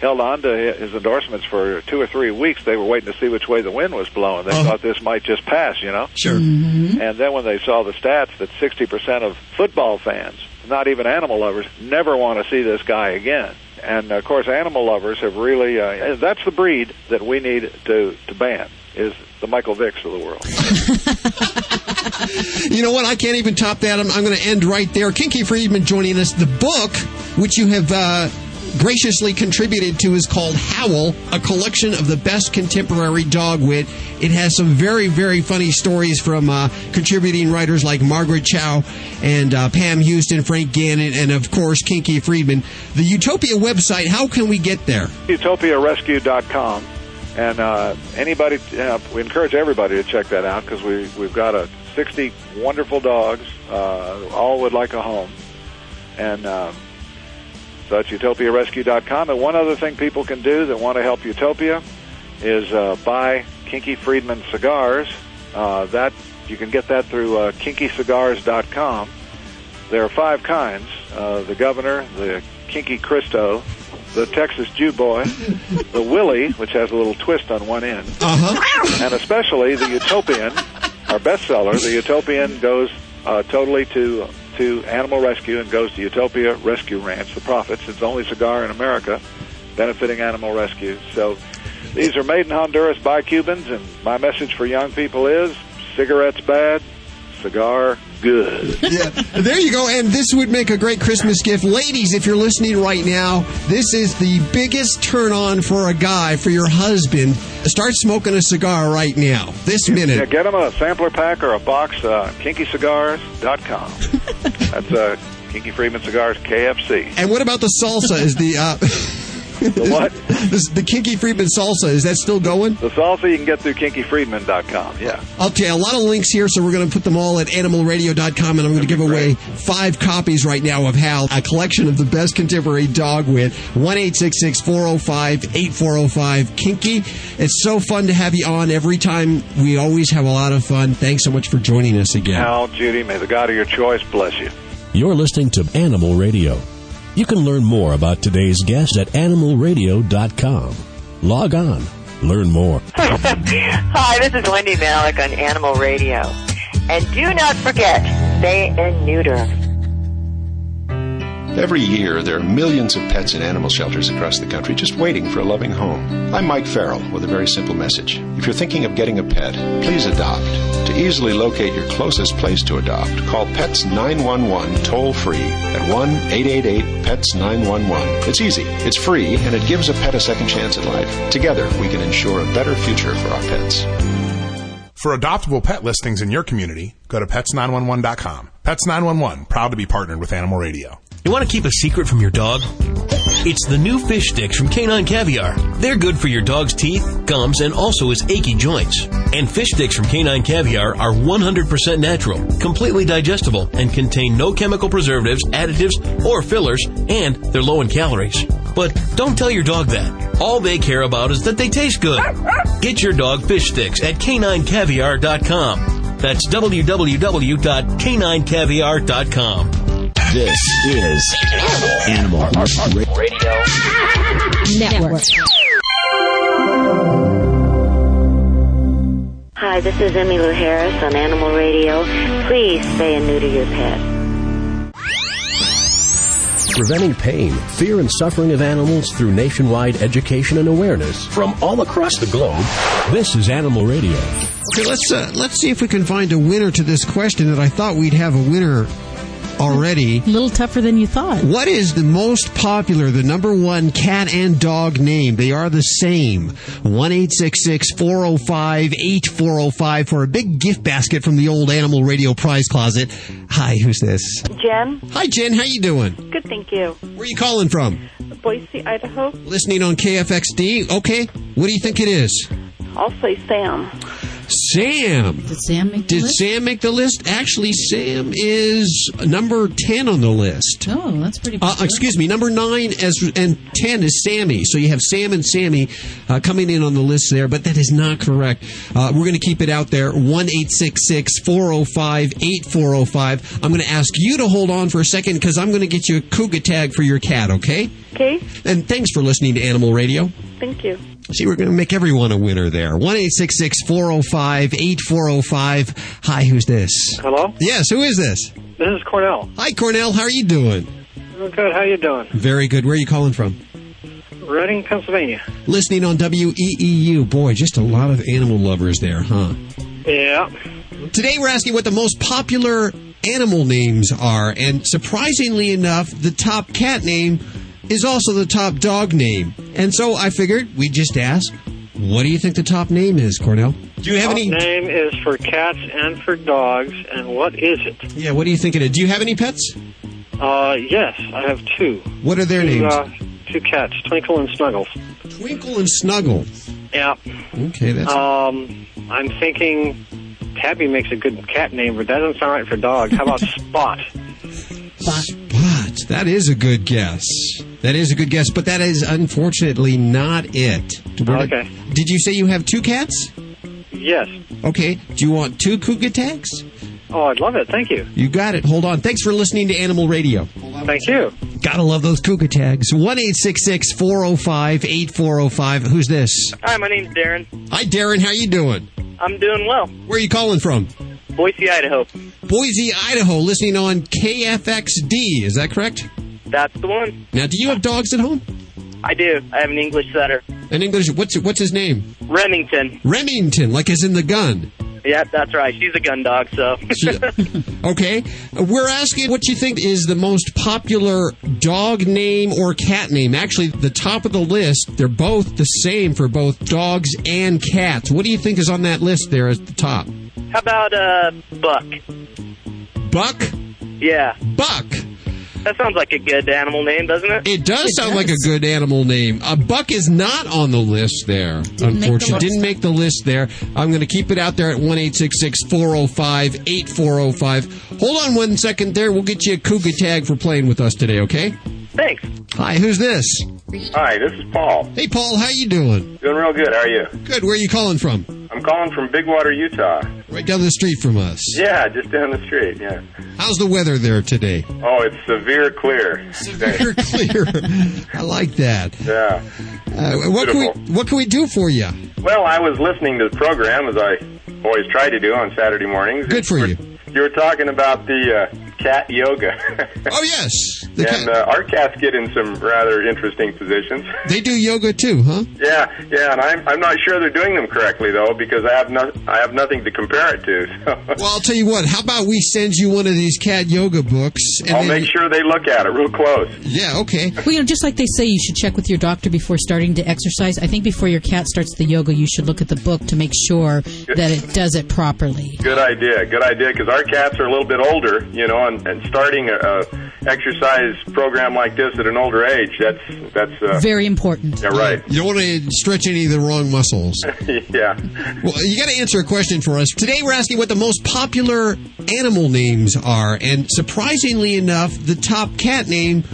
held on to his endorsements for two or three weeks. They were waiting to see which way the wind was blowing. They thought this might just pass, you know. Sure. And then when they saw the stats that 60% of football fans, not even animal lovers, never want to see this guy again. And of course, animal lovers have really, uh, that's the breed that we need to, to ban, is the Michael Vicks of the world. you know what? I can't even top that. I'm, I'm going to end right there. Kinky Friedman joining us. The book, which you have uh, graciously contributed to, is called Howl, a collection of the best contemporary dog wit. It has some very, very funny stories from uh, contributing writers like Margaret Cho and uh, Pam Houston, Frank Gannon, and of course Kinky Friedman. The Utopia website, how can we get there? UtopiaRescue.com. And uh, anybody, uh, we encourage everybody to check that out because we we've got a 60 wonderful dogs, uh, all would like a home, and um, so that's UtopiaRescue.com. And one other thing people can do that want to help Utopia is uh, buy Kinky Friedman cigars. Uh, that you can get that through uh, KinkyCigars.com. There are five kinds: uh, the Governor, the Kinky Cristo, the Texas Jew Boy, the Willie, which has a little twist on one end, uh-huh. and especially the Utopian, our bestseller. The Utopian goes uh, totally to to animal rescue and goes to Utopia Rescue Ranch, the profits. It's the only cigar in America benefiting animal rescue. So these are made in Honduras by Cubans, and my message for young people is cigarettes bad, cigar good. yeah, there you go. And this would make a great Christmas gift. Ladies, if you're listening right now, this is the biggest turn on for a guy, for your husband. Start smoking a cigar right now, this minute. Yeah, get him a sampler pack or a box, uh, kinkyscigars.com. That's uh, Kinky Friedman Cigars KFC. And what about the salsa? Is the. Uh, The what? This, the Kinky Friedman salsa, is that still going? The salsa you can get through kinkyfriedman.com, yeah. Okay, a lot of links here, so we're going to put them all at animalradio.com, and I'm going to give away five copies right now of Howl, a collection of the best contemporary dog wit. 1 405 8405 Kinky. It's so fun to have you on every time. We always have a lot of fun. Thanks so much for joining us again. Hal, Judy, may the God of your choice bless you. You're listening to Animal Radio. You can learn more about today's guest at animalradio.com. Log on, learn more. Hi, this is Wendy Malick on Animal Radio. And do not forget, spay and neuter. Every year, there are millions of pets in animal shelters across the country just waiting for a loving home. I'm Mike Farrell with a very simple message. If you're thinking of getting a pet, please adopt. To easily locate your closest place to adopt, call Pets 911 toll free at 1 888 PETS 911. It's easy, it's free, and it gives a pet a second chance at life. Together, we can ensure a better future for our pets. For adoptable pet listings in your community, go to pets911.com. Pets 911, proud to be partnered with Animal Radio. You want to keep a secret from your dog? It's the new fish sticks from Canine Caviar. They're good for your dog's teeth, gums, and also his achy joints. And fish sticks from Canine Caviar are 100% natural, completely digestible, and contain no chemical preservatives, additives, or fillers, and they're low in calories. But don't tell your dog that. All they care about is that they taste good. Get your dog fish sticks at caninecaviar.com. That's www.caninecaviar.com. This is Animal Radio Network. Hi, this is Emmylou Harris on Animal Radio. Please spay and neuter your pet. Preventing pain, fear, and suffering of animals through nationwide education and awareness from all across the globe. This is Animal Radio. Okay, let's uh, let's see if we can find a winner to this question that I thought we'd have a winner already. A little tougher than you thought. What is the most popular, the number one cat and dog name? They are the same. 1 405 8405 for a big gift basket from the old Animal Radio prize closet. Hi, who's this? Jen. Hi, Jen. How you doing? Good, thank you. Where are you calling from? Boise, Idaho. Listening on KFXD. Okay. What do you think it is? I'll say Sam. Sam. Did Sam make the Did list? Sam make the list? Actually, Sam is number 10 on the list. Oh, that's pretty Uh, excuse me, number nine as and ten is Sammy. So you have Sam and Sammy uh, coming in on the list there, but that is not correct. Uh, we're going to keep it out there. One eight six six four zero five eight four zero five. I'm going to ask you to hold on for a second because I'm going to get you a Kooga Tag for your cat. Okay? Okay. And thanks for listening to Animal Radio. Thank you. See, we're going to make everyone a winner there. One eight six six four zero five eight four zero five. Hi, who's this? Hello? Yes, who is this? This is Cornell. Hi, Cornell. How are you doing? Good. How you doing? Very good. Where are you calling from? Reading, Pennsylvania. Listening on WEEU. Boy, just a lot of animal lovers there, huh? Yeah. Today we're asking what the most popular animal names are, and surprisingly enough, the top cat name is also the top dog name. And so I figured we'd just ask, what do you think the top name is, Cornell? Do you have Top any? name is for cats and for dogs, and what is it? Yeah, what do you think it is? Do you have any pets? Uh, yes, I have two. What are their two, names? Uh, two cats, Twinkle and Snuggles. Twinkle and Snuggle. Yeah. Okay, that's Um, I'm thinking Tabby makes a good cat name, but that doesn't sound right for dog. How about Spot? Spot? Spot. That is a good guess. That is a good guess, but that is unfortunately not it. Okay. Did you say you have two cats? Yes. Okay. Do you want two Kooga Tags? Oh, I'd love it. Thank you. You got it. Hold on. Thanks for listening to Animal Radio. Thank you. Gotta love those Kooga Tags. 1 405 8405. Who's this? Hi, my name's Darren. Hi, Darren. How you doing? I'm doing well. Where are you calling from? Boise, Idaho. Boise, Idaho, listening on KFXD. Is that correct? That's the one. Now, do you have dogs at home? I do. I have an English setter. An English. What's what's his name? Remington. Remington, like as in the gun. Yeah, that's right. She's a gun dog, so. Okay. We're asking what you think is the most popular dog name or cat name. Actually, the top of the list, they're both the same for both dogs and cats. What do you think is on that list there at the top? How about, uh, Buck? Buck? Yeah. Buck. That sounds like a good animal name, doesn't it? It does sound like a good animal name. A buck is not on the list there. unfortunately, list. didn't make the list there. I'm going to keep it out there at one eight six six four zero five eight four zero five. Hold on one second there. We'll get you a Kooga Tag for playing with us today. Okay? Thanks. Hi, who's this? Hi, this is Paul. Hey, Paul. How you doing? Doing real good. How are you? Good. Where are you calling from? I'm calling from Big Water, Utah. Right down the street from us. Yeah, just down the street. Yeah. How's the weather there today? Oh, it's severe clear. Severe clear. I like that. Yeah. Uh, what can we What can we do for you? Well, I was listening to the program as I always try to do on Saturday mornings. Good for you. You were talking about the uh, cat yoga. oh yes. and uh, our cats get in some rather interesting positions. They do yoga too, huh? Yeah, yeah, and I'm I'm not sure they're doing them correctly though because I have no I have nothing to compare it to. So Well, I'll tell you what. How about we send you one of these cat yoga books? And I'll then- make sure they look at it real close. Yeah. Okay. Well, you know, just like they say, you should check with your doctor before starting to exercise. I think before your cat starts the yoga, you should look at the book to make sure that it does it properly. Good idea. Good idea. Because our cats are a little bit older, you know, and, and starting a, a exercise program like this at an older age, that's that's uh, Very important. Yeah, right. You don't want to stretch any of the wrong muscles. yeah. Well, you got to answer a question for us. Today we're asking what the most popular animal names are, and surprisingly enough, the top cat name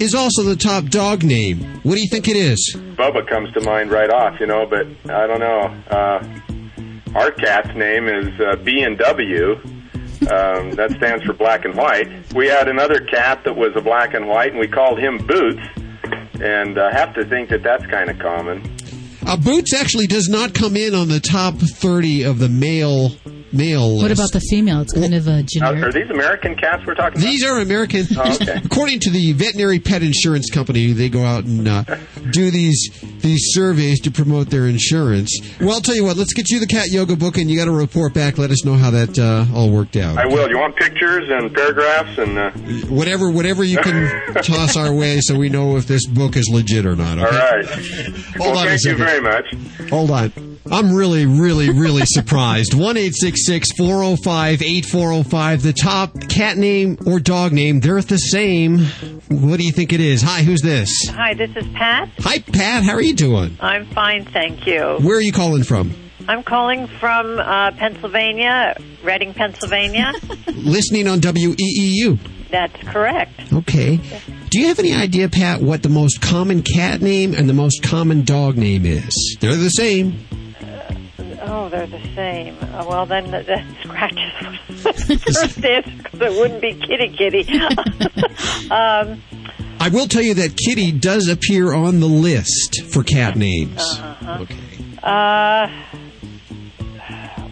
is also the top dog name. What do you think it is? Bubba comes to mind right off, you know, but I don't know. Uh, our cat's name is uh, B and W. Um, that stands for black and white. We had another cat that was a black and white, and we called him Boots. And I have to think that that's kind of common. Uh, Boots actually does not come in on the top 30 of the male male list. What about the female? It's kind of a generic. are these American cats we're talking about? These are American. Oh, okay. According to the veterinary pet insurance company, they go out and uh, do these these surveys to promote their insurance. Well, I'll tell you what. Let's get you the cat yoga book, and you got to report back. Let us know how that uh, all worked out. I will. You want pictures and paragraphs and uh, Whatever, whatever you can toss our way, so we know if this book is legit or not. all Okay? right. Hold well, on a thank you very much. Hold on. I'm really, really, really surprised. 1 405 8405. The top cat name or dog name, they're the same. What do you think it is? Hi, who's this? Hi, this is Pat. Hi, Pat. How are you doing? I'm fine, thank you. Where are you calling from? I'm calling from uh, Pennsylvania, Reading, Pennsylvania. Listening on WEEU. That's correct. Okay. Do you have any idea, Pat, what the most common cat name and the most common dog name is? They're the same. Oh, they're the same. Uh, well, then that, that scratches first answer because it wouldn't be Kitty Kitty. um, I will tell you that Kitty does appear on the list for cat names. uh-huh. Okay. Uh,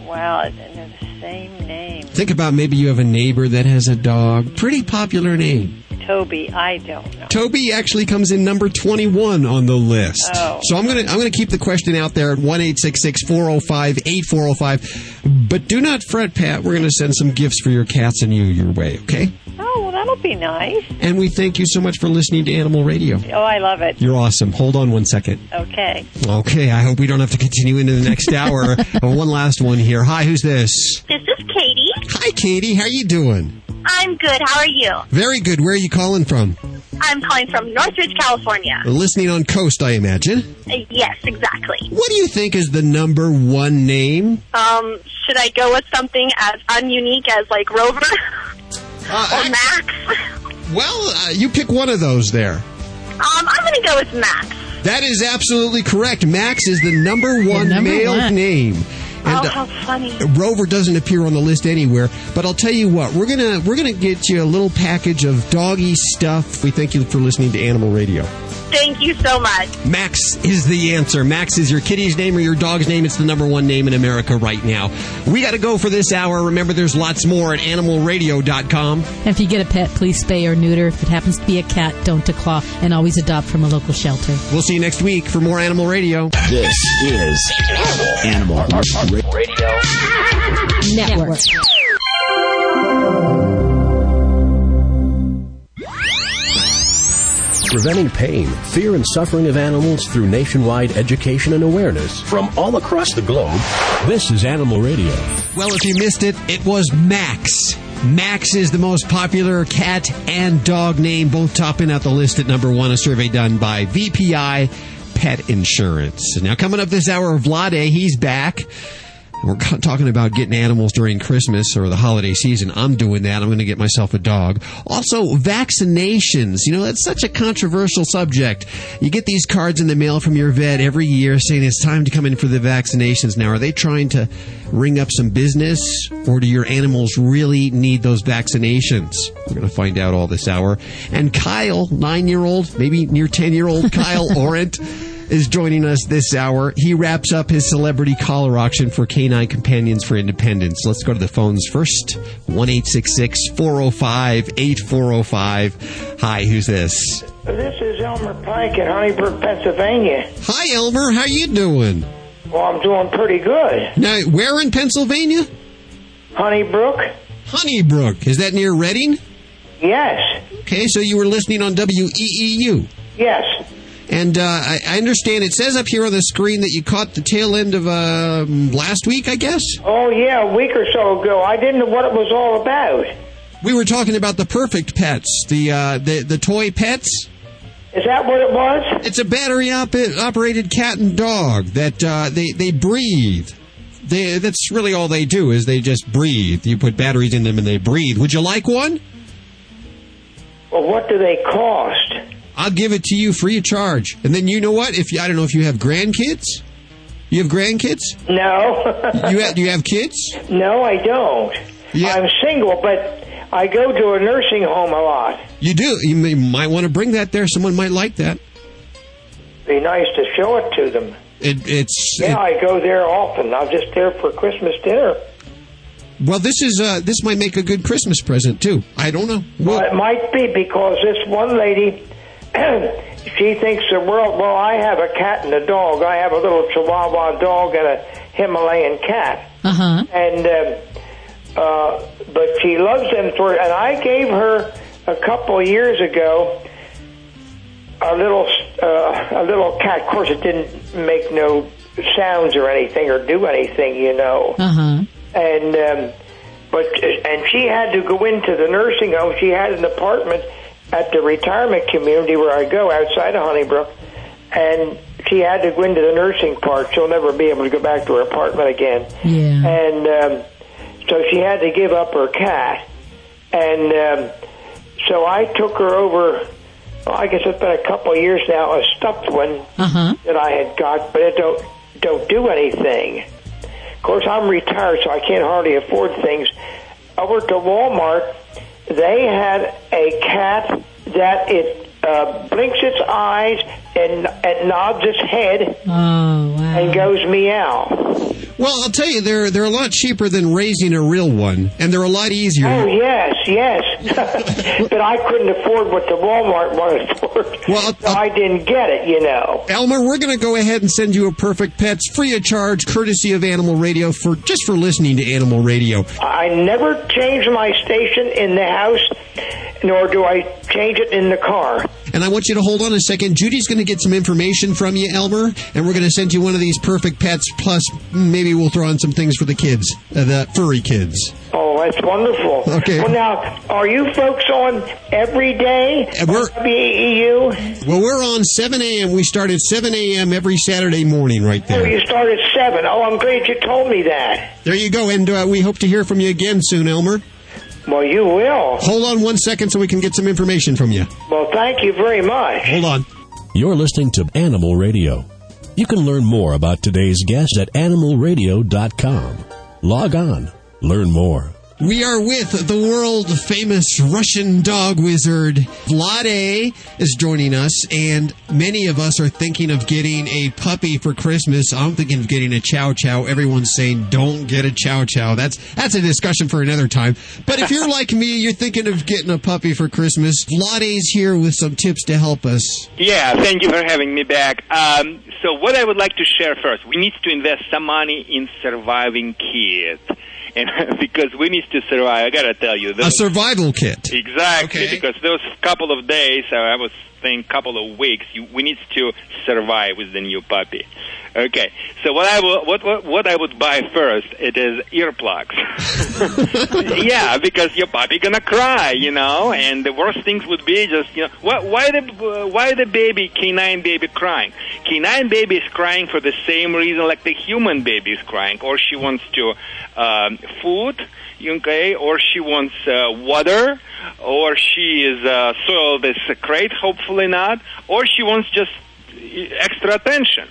well, and they're the same name. Think about maybe you have a neighbor that has a dog. Pretty popular name. Toby. I don't know. Toby actually comes in number 21 on the list. Oh. So I'm going to I'm going to keep the question out there at 1-866-405-8405. But do not fret, Pat. We're going to send some gifts for your cats and you your way, okay? Oh, well, that'll be nice. And we thank you so much for listening to Animal Radio. Oh, I love it. You're awesome. Hold on one second. Okay. Okay, I hope we don't have to continue into the next hour. One last one here. Hi, who's this? This is Katie. Hi, Katie. How you doing? I'm good. How are you? Very good. Where are you calling from? I'm calling from Northridge, California. Listening on Coast, I imagine. Uh, yes, exactly. What do you think is the number one name? Um, should I go with something as ununique as like Rover Uh, or Max? Well, uh, you pick one of those there. Um, I'm going to go with Max. That is absolutely correct. Max is the number one number male one. name. Oh, uh, how funny. Rover doesn't appear on the list anywhere, but I'll tell you what, we're gonna we're gonna get you a little package of doggy stuff. We thank you for listening to Animal Radio. Thank you so much. Max is the answer. Max is your kitty's name or your dog's name. It's the number one name in America right now. We got to go for this hour. Remember, there's lots more at animalradio.com. And if you get a pet, please spay or neuter. If it happens to be a cat, don't declaw, and always adopt from a local shelter. We'll see you next week for more Animal Radio. This is Animal Radio Network. Preventing pain, fear, and suffering of animals through nationwide education and awareness from all across the globe. This is Animal Radio. Well, if you missed it, it was Max. Max is the most popular cat and dog name, both topping out the list at number one, a survey done by VPI Pet Insurance. Now, coming up this hour, Vladae, he's back. We're talking about getting animals during Christmas or the holiday season. I'm doing that. I'm going to get myself a dog. Also, vaccinations. You know, that's such a controversial subject. You get these cards in the mail from your vet every year saying it's time to come in for the vaccinations. Now, are they trying to ring up some business or do your animals really need those vaccinations? We're going to find out all this hour. And Kyle, nine year old, maybe near 10 year old Kyle Orant is joining us this hour. He wraps up his celebrity collar auction for Canine Companions for Independence. Let's go to the phones first. 1 405 8405. Hi, who's this? This is Elmer Pike in Honeybrook, Pennsylvania. Hi, Elmer. How you doing? Well, I'm doing pretty good. Now, where in Pennsylvania? Honeybrook? Honeybrook. Is that near Reading? Yes. Okay, so you were listening on WEEU. Yes. And uh, I, I understand it says up here on the screen that you caught the tail end of uh, last week, I guess? Oh, yeah, a week or so ago. I didn't know what it was all about. We were talking about the perfect pets, the uh, the the toy pets. Is that what it was? It's a battery op- operated cat and dog that uh, they they breathe. They, that's really all they do is they just breathe. You put batteries in them and they breathe. Would you like one? Well, what do they cost? I'll give it to you free of charge. And then you know what? If you, I don't know if you have grandkids. You have grandkids? No. You have, do you have kids? no, I don't. Yeah. I'm single, but I go to a nursing home a lot. You do. You may, might want to bring that there. Someone might like that. Be nice to show it to them. It, it's Yeah, I go there often. I'm just there for Christmas dinner. well. This is uh, this might make a good Christmas present too. I don't know. Well, it might be because this one lady, she thinks the world. Well, I have a cat and a dog. I have a little Chihuahua dog and a Himalayan cat, Uh huh. and um, uh, but she loves them for. And I gave her a couple of years ago a little uh, a little cat. Of course, it didn't make no sounds or anything or do anything, you know Uh huh. and um, but and she had to go into the nursing home. She had an apartment at the retirement community where I go outside of Honeybrook, and she had to go into the nursing part. She'll never be able to go back to her apartment again. Yeah. And um, so she had to give up her cat, and um, so I took her over. Well, I guess it's been a couple of years now. A stuffed one Uh huh. that I had got, but it don't don't do anything. Of course, I'm retired, so I can't hardly afford things. Over to Walmart, they had a cat that it uh, blinks its eyes and, and nods its head Oh wow. and goes meow. Well, I'll tell you, they're they're a lot cheaper than raising a real one, and they're a lot easier. Oh yes, yes. but I couldn't afford what the Walmart wanted for. Well, so I didn't get it. You know. Elmer, we're going to go ahead and send you a Perfect Pets free of charge, courtesy of Animal Radio, for just for listening to Animal Radio. I never change my station in the house, nor do I change it in the car. And I want you to hold on a second. Judy's going to get some information from you, Elmer, and we're going to send you one of these Perfect Pets. Plus, maybe we'll throw on some things for the kids, uh, the furry kids. Oh, that's wonderful. Okay. Well, now, are you folks on every day? And we're- WEEU? Well, we're on 7 a.m. We start at 7 a.m. every Saturday morning, right there. Oh, you start at 7. Oh, I'm glad you told me that. There you go, and uh, we hope to hear from you again soon, Elmer. Well, you will. Hold on one second so we can get some information from you. Well, thank you very much. Hold on. You're listening to Animal Radio. You can learn more about today's guest at animalradio.com. Log on, learn more. We are with the world famous Russian dog wizard Vladae is joining us, and many of us are thinking of getting a puppy for Christmas. I'm thinking of getting a Chow Chow. Everyone's saying don't get a Chow Chow. That's that's a discussion for another time. But if you're like me, you're thinking of getting a puppy for Christmas. Vladae's here with some tips to help us. Yeah, thank you for having me back. Um, so, what I would like to share first, we need to invest some money in surviving kids. And because we need to survive, I gotta tell you, A survival kit. exactly. Okay. Because those couple of days, I was saying couple of weeks, you, we need to survive with the new puppy. Okay, so what I will, what, what what I would buy first, it is earplugs. yeah, because your puppy gonna cry, you know, and the worst things would be just, you know, why, why the uh, why the baby canine baby crying? Canine baby is crying for the same reason like the human baby is crying, or she wants to um, food, okay, or she wants uh, water, or she is uh, soiled this crate, hopefully not, or she wants just extra attention.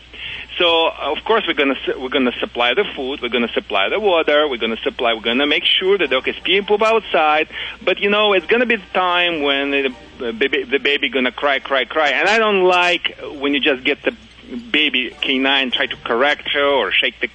So of course we're gonna we're gonna supply the food, we're gonna supply the water, we're gonna supply, we're gonna make sure the dog is and poop outside. But you know it's gonna be the time when the uh, baby the baby gonna cry, cry, cry, and I don't like when you just get the baby canine try to correct her or shake the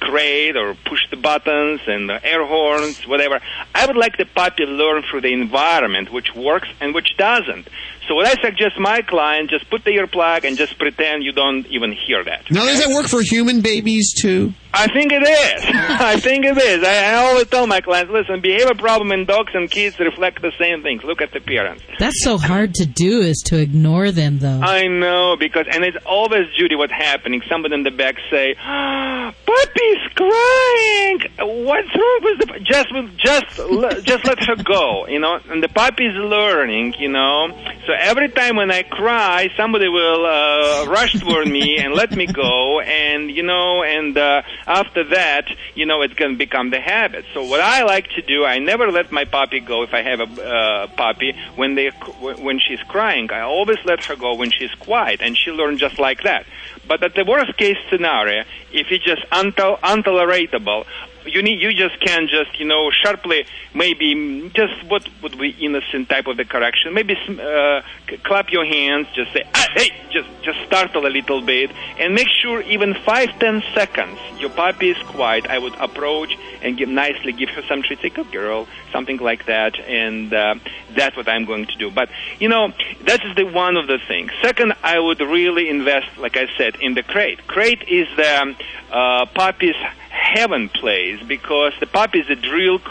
crate or push the buttons and the air horns, whatever. I would like the puppy to learn through the environment which works and which doesn't. So what I suggest my client just put the earplug and just pretend you don't even hear that. Now, does that work for human babies too? I think it is. I think it is. I, I always tell my clients, listen, behavior problem in dogs and kids reflect the same things. Look at the parents. That's so hard to do is to ignore them though. I know because, and it's always Judy. What's happening? Somebody in the back say, "Ah, "Puppy's crying. What's wrong with the? pu-" Just, just, just let her go. You know." And the puppy's learning. You know. So every time when I cry, somebody will uh, rush toward me and let me go. And you know, and uh, after that, you know, it's going to become the habit. So what I like to do, I never let my puppy go if I have a uh, puppy when they when she's crying. I always let her go when she's quiet, and she learns just like that. But at the worst case scenario, if it's just unto- intolerable, you need you just can't just you know sharply maybe just what would be innocent type of the correction. Maybe uh, clap your hands just say ah, hey just just startle a little bit and make sure even five ten seconds your puppy is quiet. I would approach and give nicely give her some treats say good girl something like that and uh, that's what I'm going to do. But you know that is the one of the things. Second I would really invest like I said in the crate. Crate is the um, uh, puppy's heaven place because the puppies are drilled,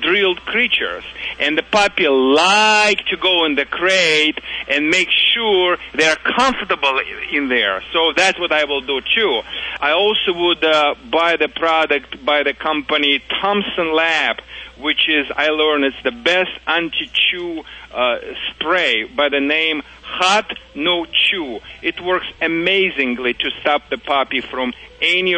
drilled creatures and the puppy like to go in the crate and make sure they're comfortable in there. So that's what i will do too. I also would uh, buy the product by the company thompson lab which is i learned it's the best anti-chew uh, spray by the name hot no chew it works amazingly to stop the puppy from any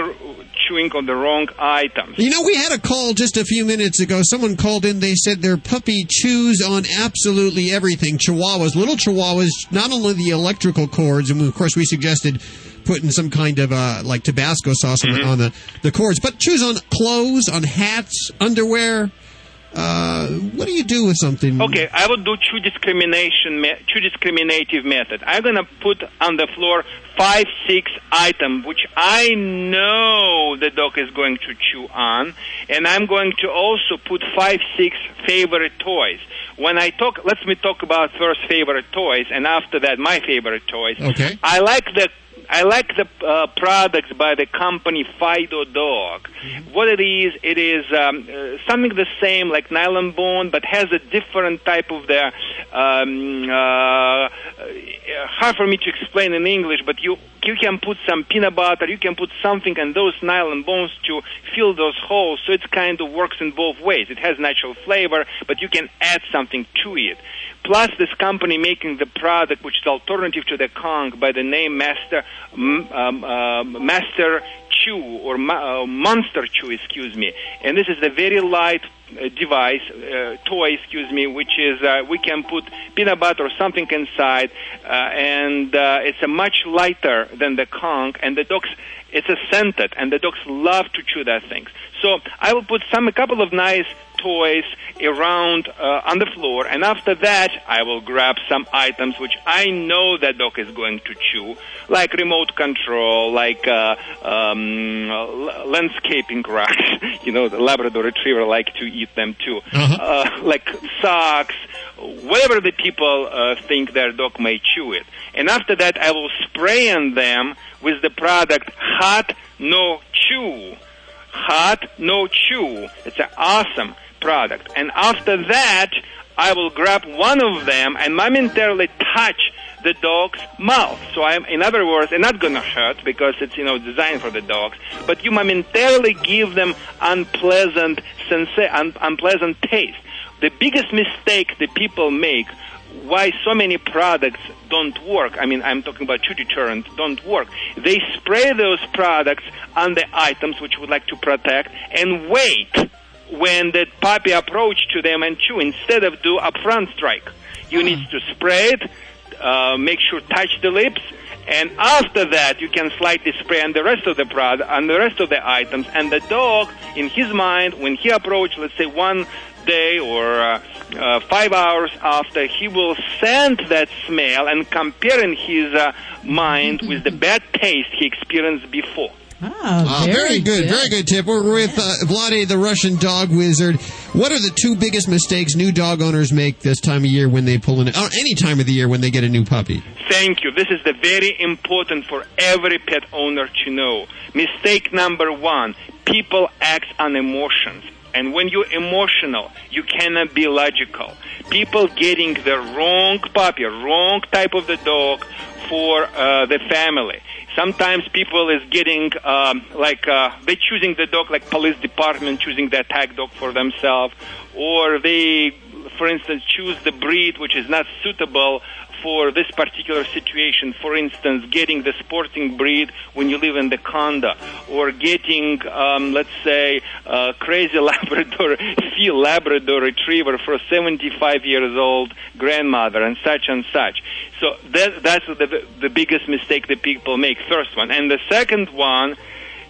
chewing on the wrong items You know, we had a call just a few minutes ago. Someone called in. They said their puppy chews on absolutely everything. Chihuahuas, little chihuahuas, not only the electrical cords, and of course we suggested putting some kind of uh, like Tabasco sauce on, the, on the the cords, but chews on clothes, on hats, underwear. Uh, what do you do with something? Okay, I would do two discrimination, two discriminative method. I'm gonna put on the floor five, six items which I know the dog is going to chew on, and I'm going to also put five, six favorite toys. When I talk, let me talk about first favorite toys, and after that my favorite toys. Okay. I like the I like the uh, products by the company Fido Dog. What it is, it is um, uh, something the same like nylon bone, but has a different type of the. Um, uh, hard for me to explain in English, but you you can put some peanut butter, you can put something in those nylon bones to fill those holes, so it kind of works in both ways. It has natural flavor, but you can add something to it. Plus, this company making the product, which is alternative to the Kong, by the name Master um, uh, Master Chew or uh, Monster Chew, excuse me. And this is a very light uh, device, uh, toy, excuse me, which is uh, we can put peanut butter or something inside, uh, and uh, it's a much lighter than the Kong, and the dogs. It's a scented, and the dogs love to chew that things. So I will put some a couple of nice toys around uh, on the floor, and after that, I will grab some items which I know that dog is going to chew, like remote control, like uh, um, landscaping rocks. you know, the Labrador Retriever like to eat them too, uh, like socks, whatever the people uh, think their dog may chew it. And after that, I will spray on them with the product Hot No Chew. Hot No Chew. It's an awesome product. And after that, I will grab one of them and momentarily touch the dog's mouth. So I'm, in other words, it's not gonna hurt because it's, you know, designed for the dogs, but you momentarily give them unpleasant sensa- un- unpleasant taste. The biggest mistake the people make why so many products don't work. I mean, I'm talking about chew deterrent don't work. They spray those products on the items which would like to protect and wait when the puppy approach to them and chew instead of do upfront strike. You need to spray uh, make sure touch the lips, and after that you can slightly spray on the rest of the product, on the rest of the items, and the dog, in his mind, when he approach, let's say one day or uh, uh, five hours after, he will scent that smell and compare in his uh, mind with the bad taste he experienced before. Ah, very, good, very good tip. We're with uh, Vladae, the Russian dog wizard. What are the two biggest mistakes new dog owners make this time of year when they pull in, or any time of the year when they get a new puppy? Thank you. This is the very important for every pet owner to know. Mistake number one: people act on emotions. And when you're emotional, you cannot be logical. People getting the wrong puppy, wrong type of the dog for uh, the family. Sometimes people is getting um, like uh, they choosing the dog like police department choosing the attack dog for themselves, or they, for instance, choose the breed which is not suitable for this particular situation. For instance, getting the sporting breed when you live in the condo, or getting, um, let's say, crazy Labrador, Phil Labrador Retriever for a 75 years old grandmother, and such and such. So that, that's the, the biggest mistake that people make. First one, and the second one,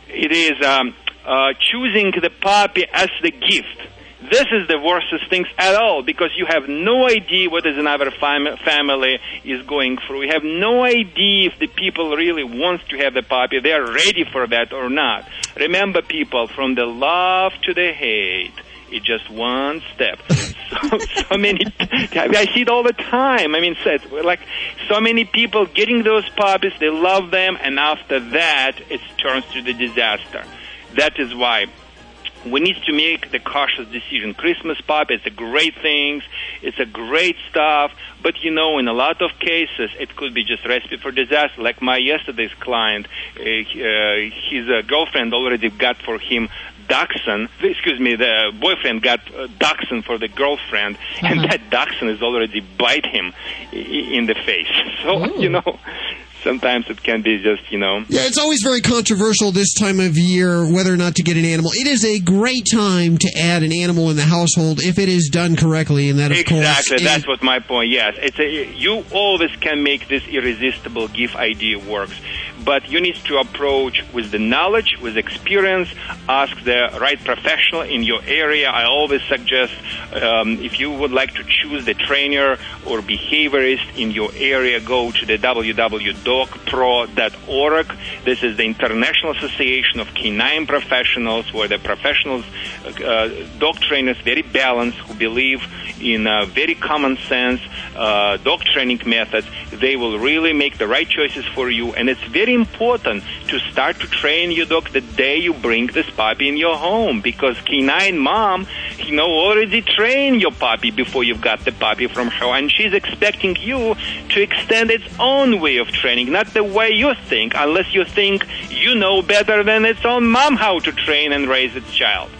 it is um, uh, choosing the puppy as the gift. This is the worstest things at all because you have no idea what is another fam- family is going through. You have no idea if the people really wants to have the puppy. They are ready for that or not. Remember, people, from the love to the hate. It's just one step. So, so many, I see it all the time. I mean, it's like so many people getting those puppies, they love them, and after that, it turns to the disaster. That is why we need to make the cautious decision. Christmas puppy is a great thing. It's a great stuff. But you know, in a lot of cases, it could be just recipe for disaster. Like my yesterday's client, uh, uh, his uh, girlfriend already got for him dachshund. Excuse me, the boyfriend got uh, dachshund for the girlfriend, and that dachshund is already bite him in the face. So you know, sometimes it can be just you know. Yeah, it's always very controversial this time of year whether or not to get an animal. It is a great time to add an animal in the household if it is done correctly, and that of exactly, course is- that's what my point. Yes, it's a, you always can make this irresistible gift idea works, but you need to approach with the knowledge, with experience, ask the right professional in your area. I always suggest um, if you would like to choose the trainer or behaviorist in your area, go to the www.dogpro.org. This is the International Association of Canine Professionals, where the professionals, uh, dog trainers, very balanced, who believe in uh, very common sense uh, dog training methods. They will really make the right choices for you, and it's very important to start to train your dog the day you bring this puppy in your home, because canine mom, you know, already trained your puppy before you got the puppy from her, and she's expecting you to extend its own way of training, not the way you think, unless you think you know better than its own mom how to train and raise its child.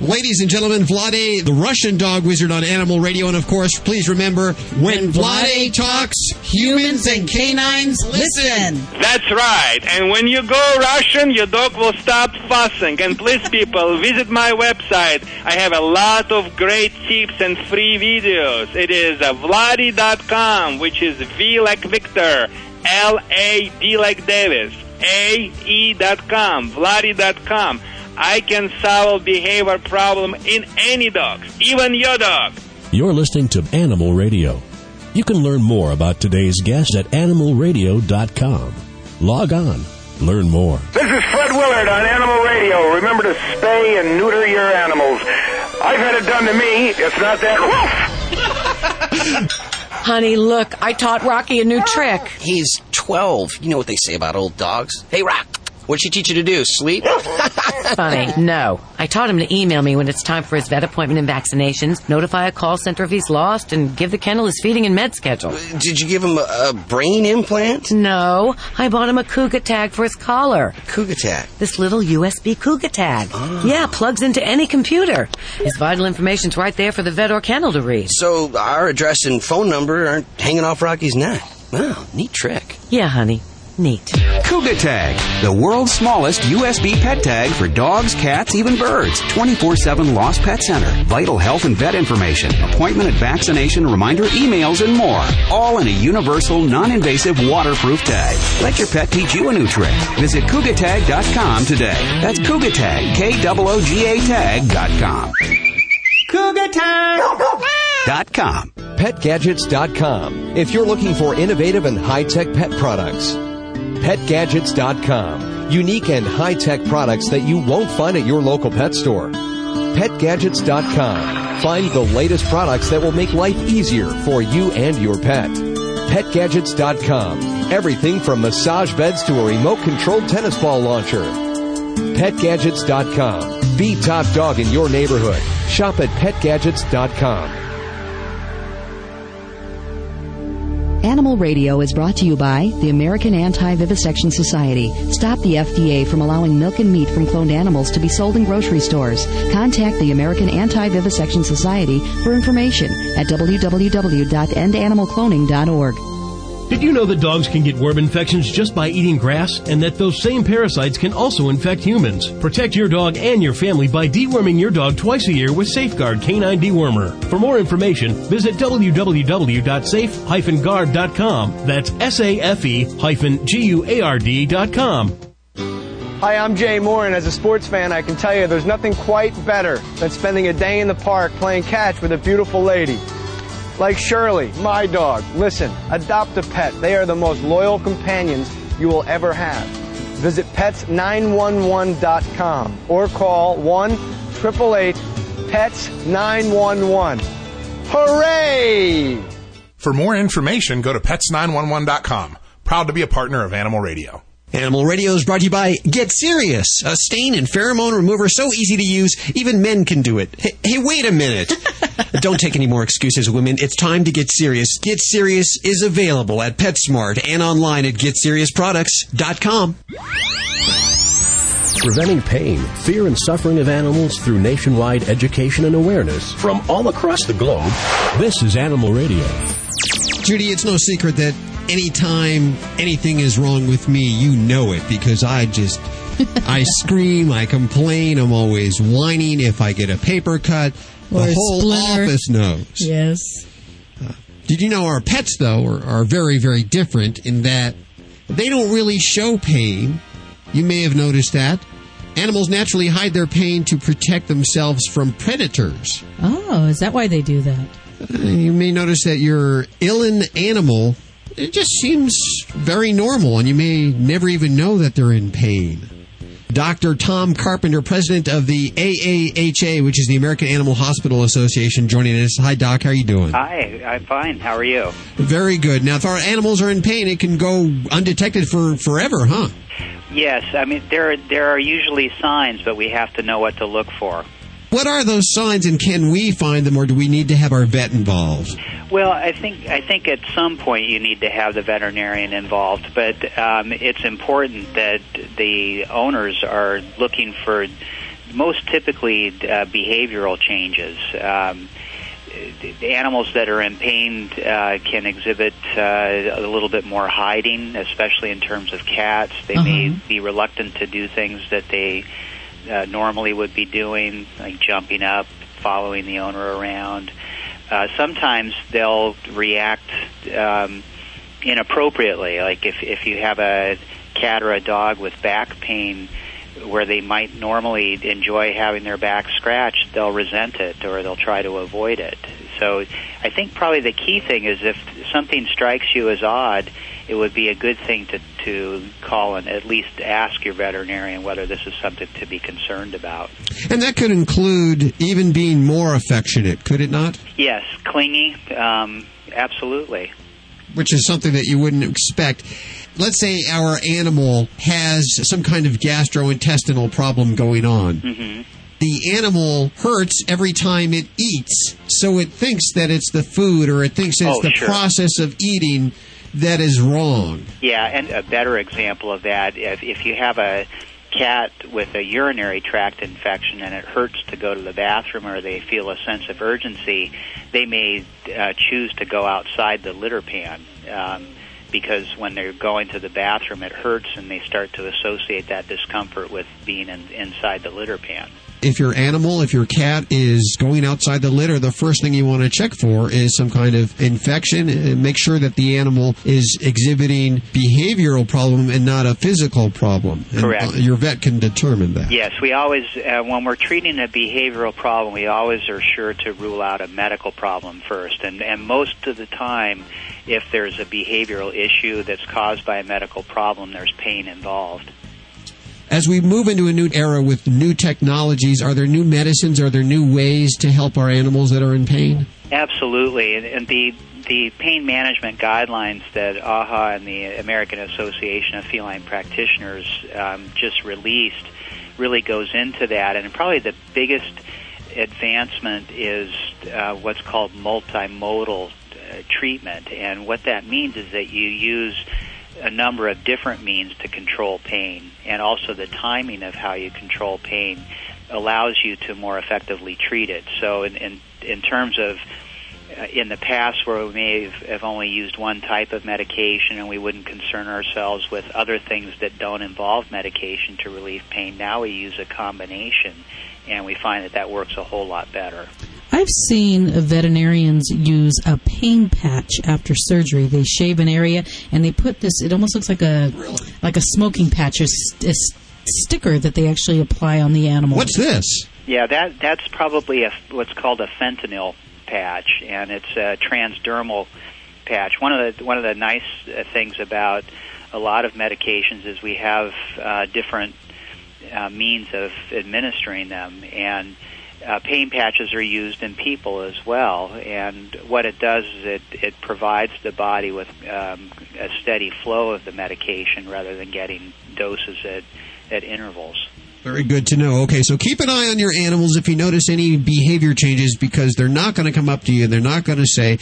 Ladies and gentlemen, Vladae, the Russian dog wizard on Animal Radio. And of course, please remember when Vladae talks, humans and canines listen. That's right. And when you go Russian, your dog will stop fussing. And please, people, visit my website. I have a lot of great tips and free videos. It is uh, Vladae.com, which is V like Victor, L A D like Davis, A E.com, Vladae.com. I can solve behavior problem in any dog, even your dog. You're listening to Animal Radio. You can learn more about today's guest at animalradio.com. Log on, learn more. This is Fred Willard on Animal Radio. Remember to spay and neuter your animals. I've had it done to me. It's not that woof. Honey, look, I taught Rocky a new trick. He's 12. You know what they say about old dogs. Hey, Rock, what'd she teach you to do? Sleep? Funny. No. I taught him to email me when it's time for his vet appointment and vaccinations, notify a call center if he's lost, and give the kennel his feeding and med schedule. Uh, did you give him a, a brain implant? No. I bought him a Kooga Tag for his collar. Kooga Tag? This little USB Kooga Tag. Ah. Yeah, plugs into any computer. His vital information's right there for the vet or kennel to read. So our address and phone number aren't hanging off Rocky's neck. Wow, neat trick. Yeah, honey. Neat. Kooga Tag, the world's smallest USB pet tag for dogs, cats, even birds. 24-7 Lost Pet Center. Vital health and vet information. Appointment and vaccination, reminder, emails, and more. All in a universal, non-invasive, waterproof tag. Let your pet teach you a new trick. Visit KoogaTag.com today. That's Kooga Tag, K-O-O-G-A Tag.com. Kooga Dot com. PetGadgets.com. If you're looking for innovative and high-tech pet products, PetGadgets.com. Unique and high-tech products that you won't find at your local pet store. PetGadgets.com. Find the latest products that will make life easier for you and your pet. PetGadgets.com. Everything from massage beds to a remote controlled tennis ball launcher. PetGadgets.com. Be top dog in your neighborhood. Shop at PetGadgets.com. Animal Radio is brought to you by the American Anti-Vivisection Society. Stop the FDA from allowing milk and meat from cloned animals to be sold in grocery stores. Contact the American Anti-Vivisection Society for information at www.endanimalcloning.org. Did you know that dogs can get worm infections just by eating grass and that those same parasites can also infect humans? Protect your dog and your family by deworming your dog twice a year with Safeguard Canine Dewormer. For more information, visit www.safe-guard.com. That's S-A-F-E-G-U-A-R-D.com. Hi, I'm Jay Mohr, and as a sports fan, I can tell you there's nothing quite better than spending a day in the park playing catch with a beautiful lady. Like Shirley, my dog. Listen, adopt a pet. They are the most loyal companions you will ever have. Visit pets911.com or call 1 888 PETS 911. Hooray! For more information, go to pets911.com. Proud to be a partner of Animal Radio. Animal Radio is brought to you by Get Serious, a stain and pheromone remover so easy to use, even men can do it. Hey, hey wait a minute. Don't take any more excuses, women. It's time to get serious. Get Serious is available at PetSmart and online at GetSeriousProducts.com. Preventing pain, fear, and suffering of animals through nationwide education and awareness from all across the globe. This is Animal Radio. Judy, it's no secret that anytime anything is wrong with me, you know it because I just. I scream, I complain, I'm always whining if I get a paper cut. The Or a whole splinter. office knows. Yes. Did you know our pets, though, are, are very, very different in that they don't really show pain. You may have noticed that. Animals naturally hide their pain to protect themselves from predators. Oh, is that why they do that? Uh, You may notice that your ill animal it just seems very normal, and you may never even know that they're in pain. Dr. Tom Carpenter, president of the AAHA, which is the American Animal Hospital Association, joining us. Hi, Doc. How are you doing? Hi, I'm fine. How are you? Very good. Now, if our animals are in pain, it can go undetected for forever, huh? Yes, I mean there there are usually signs, but we have to know what to look for. What are those signs, and can we find them, or do we need to have our vet involved? Well, I think I think at some point you need to have the veterinarian involved, but um, it's important that the owners are looking for most typically uh, behavioral changes. Um, the animals that are in pain uh, can exhibit uh, a little bit more hiding, especially in terms of cats. They may be reluctant to do things that they uh, normally would be doing, like jumping up, following the owner around. Uh, sometimes they'll react um, inappropriately, like if if you have a cat or a dog with back pain where they might normally enjoy having their back scratched, they'll resent it or they'll try to avoid it. So I think probably the key thing is if something strikes you as odd, it would be a good thing to, to call and at least ask your veterinarian whether this is something to be concerned about. And that could include even being more affectionate, could it not? Yes, clingy, um, absolutely. Which is something that you wouldn't expect. Let's say our animal has some kind of gastrointestinal problem going on. hmm The animal hurts every time it eats, so it thinks that it's the food or it thinks it's Oh, the sure. process of eating that is wrong. Yeah, and a better example of that, if, if you have a cat with a urinary tract infection and it hurts to go to the bathroom or they feel a sense of urgency, they may uh, choose to go outside the litter pan. Um, because when they're going to the bathroom, it hurts, and they start to associate that discomfort with being in, inside the litter pan. If your animal, if your cat is going outside the litter, the first thing you want to check for is some kind of infection. And make sure that the animal is exhibiting behavioral problem and not a physical problem. And, Correct. uh, your vet can determine that. Yes, we always, uh, when we're treating a behavioral problem, we always are sure to rule out a medical problem first. And, and most of the time, if there's a behavioral issue that's caused by a medical problem, there's pain involved. As we move into a new era with new technologies, are there new medicines? Are there new ways to help our animals that are in pain? Absolutely, and, the the pain management guidelines that AHA and the American Association of Feline Practitioners um, just released really goes into that, and probably the biggest advancement is uh, what's called multimodal uh, treatment, and what that means is that you use a number of different means to control pain, and also the timing of how you control pain allows you to more effectively treat it. So, in in, in terms of uh, in the past where we may have, have only used one type of medication and we wouldn't concern ourselves with other things that don't involve medication to relieve pain, now we use a combination and we find that that works a whole lot better. I've seen veterinarians use a pain patch after surgery. They shave an area and they put this. It almost looks like a like a smoking patch, a sticker that they actually apply on the animal. What's this? Yeah, that that's probably a what's called a fentanyl patch, and it's a transdermal patch. One of the one of the nice uh, things about a lot of medications is we have uh, different uh, means of administering them, and uh, pain patches are used in people as well. And what it does is it it provides the body with um, a steady flow of the medication rather than getting doses at at intervals. Very good to know. Okay, so keep an eye on your animals if you notice any behavior changes because they're not going to come up to you and they're not going to say,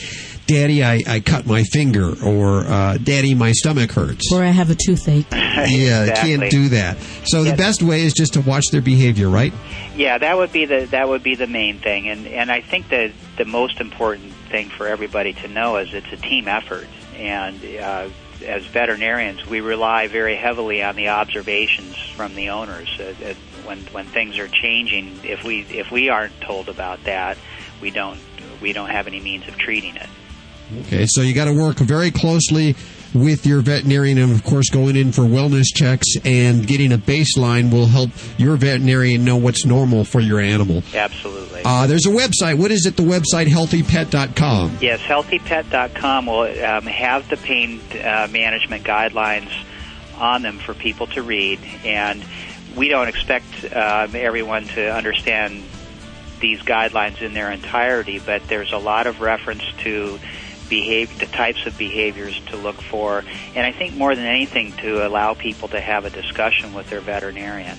Daddy, I, I cut my finger or uh, Daddy, my stomach hurts. Or I have a toothache. Yeah, Exactly. can't do that. So the best way is just to watch their behavior, right? Yeah, that would be the that would be the main thing, and and I think that the most important thing for everybody to know is it's a team effort, and uh, as veterinarians, we rely very heavily on the observations from the owners. Uh, uh, when when things are changing, if we if we aren't told about that, we don't we don't have any means of treating it. Okay, so you got to work very closely with your veterinarian, and of course, going in for wellness checks and getting a baseline will help your veterinarian know what's normal for your animal. Absolutely. Uh, there's a website. What is it? The website healthypet.com. Yes, healthypet.com will um, have the pain uh, management guidelines on them for people to read, and we don't expect um, everyone to understand these guidelines in their entirety, but there's a lot of reference to behave, the types of behaviors to look for, and I think more than anything to allow people to have a discussion with their veterinarian.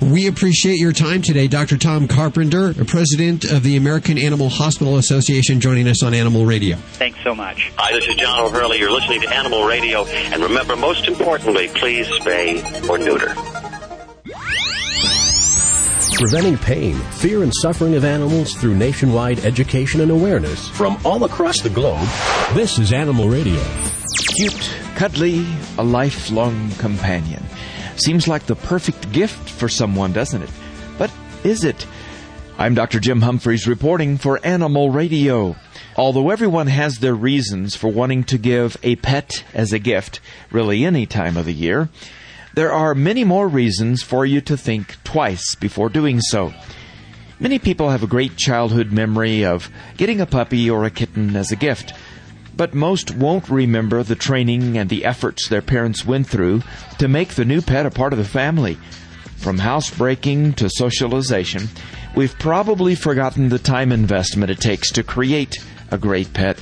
We appreciate your time today, Dr. Tom Carpenter, president of the American Animal Hospital Association, joining us on Animal Radio. Thanks so much. Hi, this is John O'Hurley. You're listening to Animal Radio. And remember, most importantly, please spay or neuter. Preventing pain, fear, and suffering of animals through nationwide education and awareness from all across the globe. This is Animal Radio. Cute, cuddly, a lifelong companion. Seems like the perfect gift for someone, doesn't it? But is it? I'm Dr. Jim Humphries reporting for Animal Radio. Although everyone has their reasons for wanting to give a pet as a gift, really any time of the year, there are many more reasons for you to think twice before doing so. Many people have a great childhood memory of getting a puppy or a kitten as a gift, but most won't remember the training and the efforts their parents went through to make the new pet a part of the family. From housebreaking to socialization, we've probably forgotten the time investment it takes to create a great pet.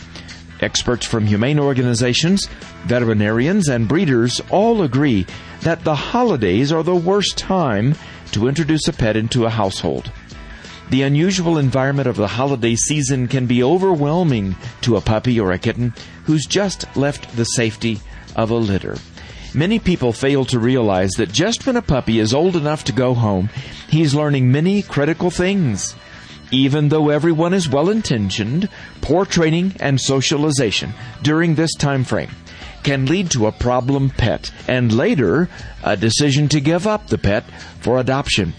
Experts from humane organizations, veterinarians, and breeders all agree that the holidays are the worst time to introduce a pet into a household. The unusual environment of the holiday season can be overwhelming to a puppy or a kitten who's just left the safety of a litter. Many people fail to realize that just when a puppy is old enough to go home, he's learning many critical things. Even though everyone is well intentioned, poor training and socialization during this time frame can lead to a problem pet and later a decision to give up the pet for adoption.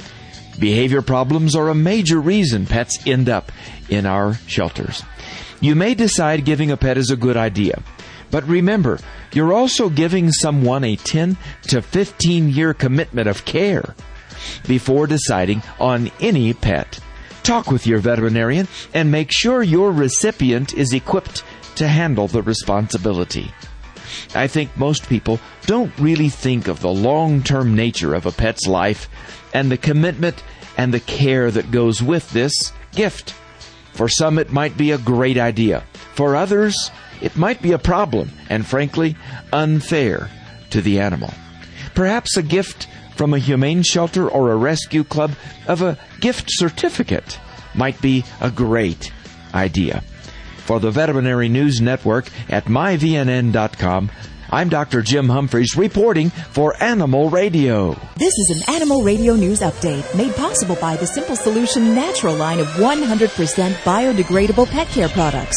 Behavior problems are a major reason pets end up in our shelters. You may decide giving a pet is a good idea, but remember, you're also giving someone a 10 to 15 year commitment of care before deciding on any pet. Talk with your veterinarian and make sure your recipient is equipped to handle the responsibility. I think most people don't really think of the long term nature of a pet's life and the commitment and the care that goes with this gift. For some, it might be a great idea. For others, it might be a problem and, frankly, unfair to the animal. Perhaps a gift from a humane shelter or a rescue club of a gift certificate might be a great idea. For the Veterinary News Network at myvnn.com, I'm Dr. Jim Humphries reporting for Animal Radio. This is an Animal Radio News Update made possible by the Simple Solution Natural line of 100% biodegradable pet care products.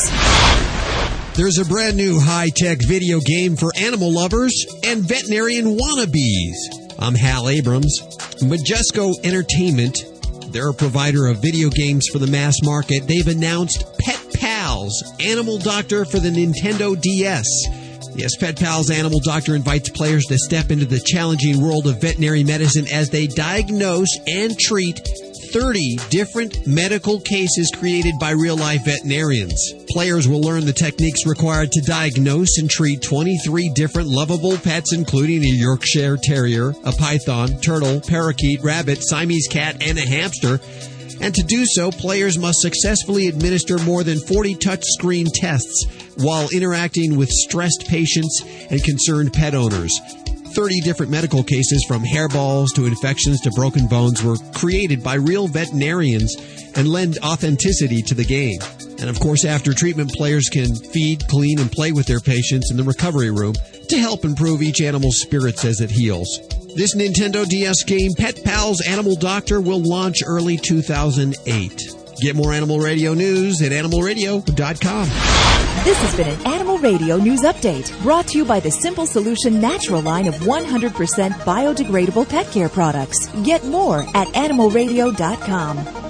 There's a brand new high tech video game for animal lovers and veterinarian wannabes. I'm Hal Abrams. Majesco Entertainment, they're a provider of video games for the mass market. They've announced Pet Pals, Animal Doctor for the Nintendo DS. Yes, Pet Pals Animal Doctor invites players to step into the challenging world of veterinary medicine as they diagnose and treat 30 different medical cases created by real life veterinarians. Players will learn the techniques required to diagnose and treat 23 different lovable pets, including a Yorkshire Terrier, a python, turtle, parakeet, rabbit, Siamese cat, and a hamster. And to do so, players must successfully administer more than 40 touchscreen tests while interacting with stressed patients and concerned pet owners. 30 different medical cases from hairballs to infections to broken bones were created by real veterinarians and lend authenticity to the game. And of course, after treatment, players can feed, clean, and play with their patients in the recovery room to help improve each animal's spirits as it heals. This Nintendo DS game, Pet Pals Animal Doctor, will launch early 2008. Get more Animal Radio news at animalradio.com. This has been an Animal Radio News Update brought to you by the Simple Solution Natural line of 100% biodegradable pet care products. Get more at animalradio.com.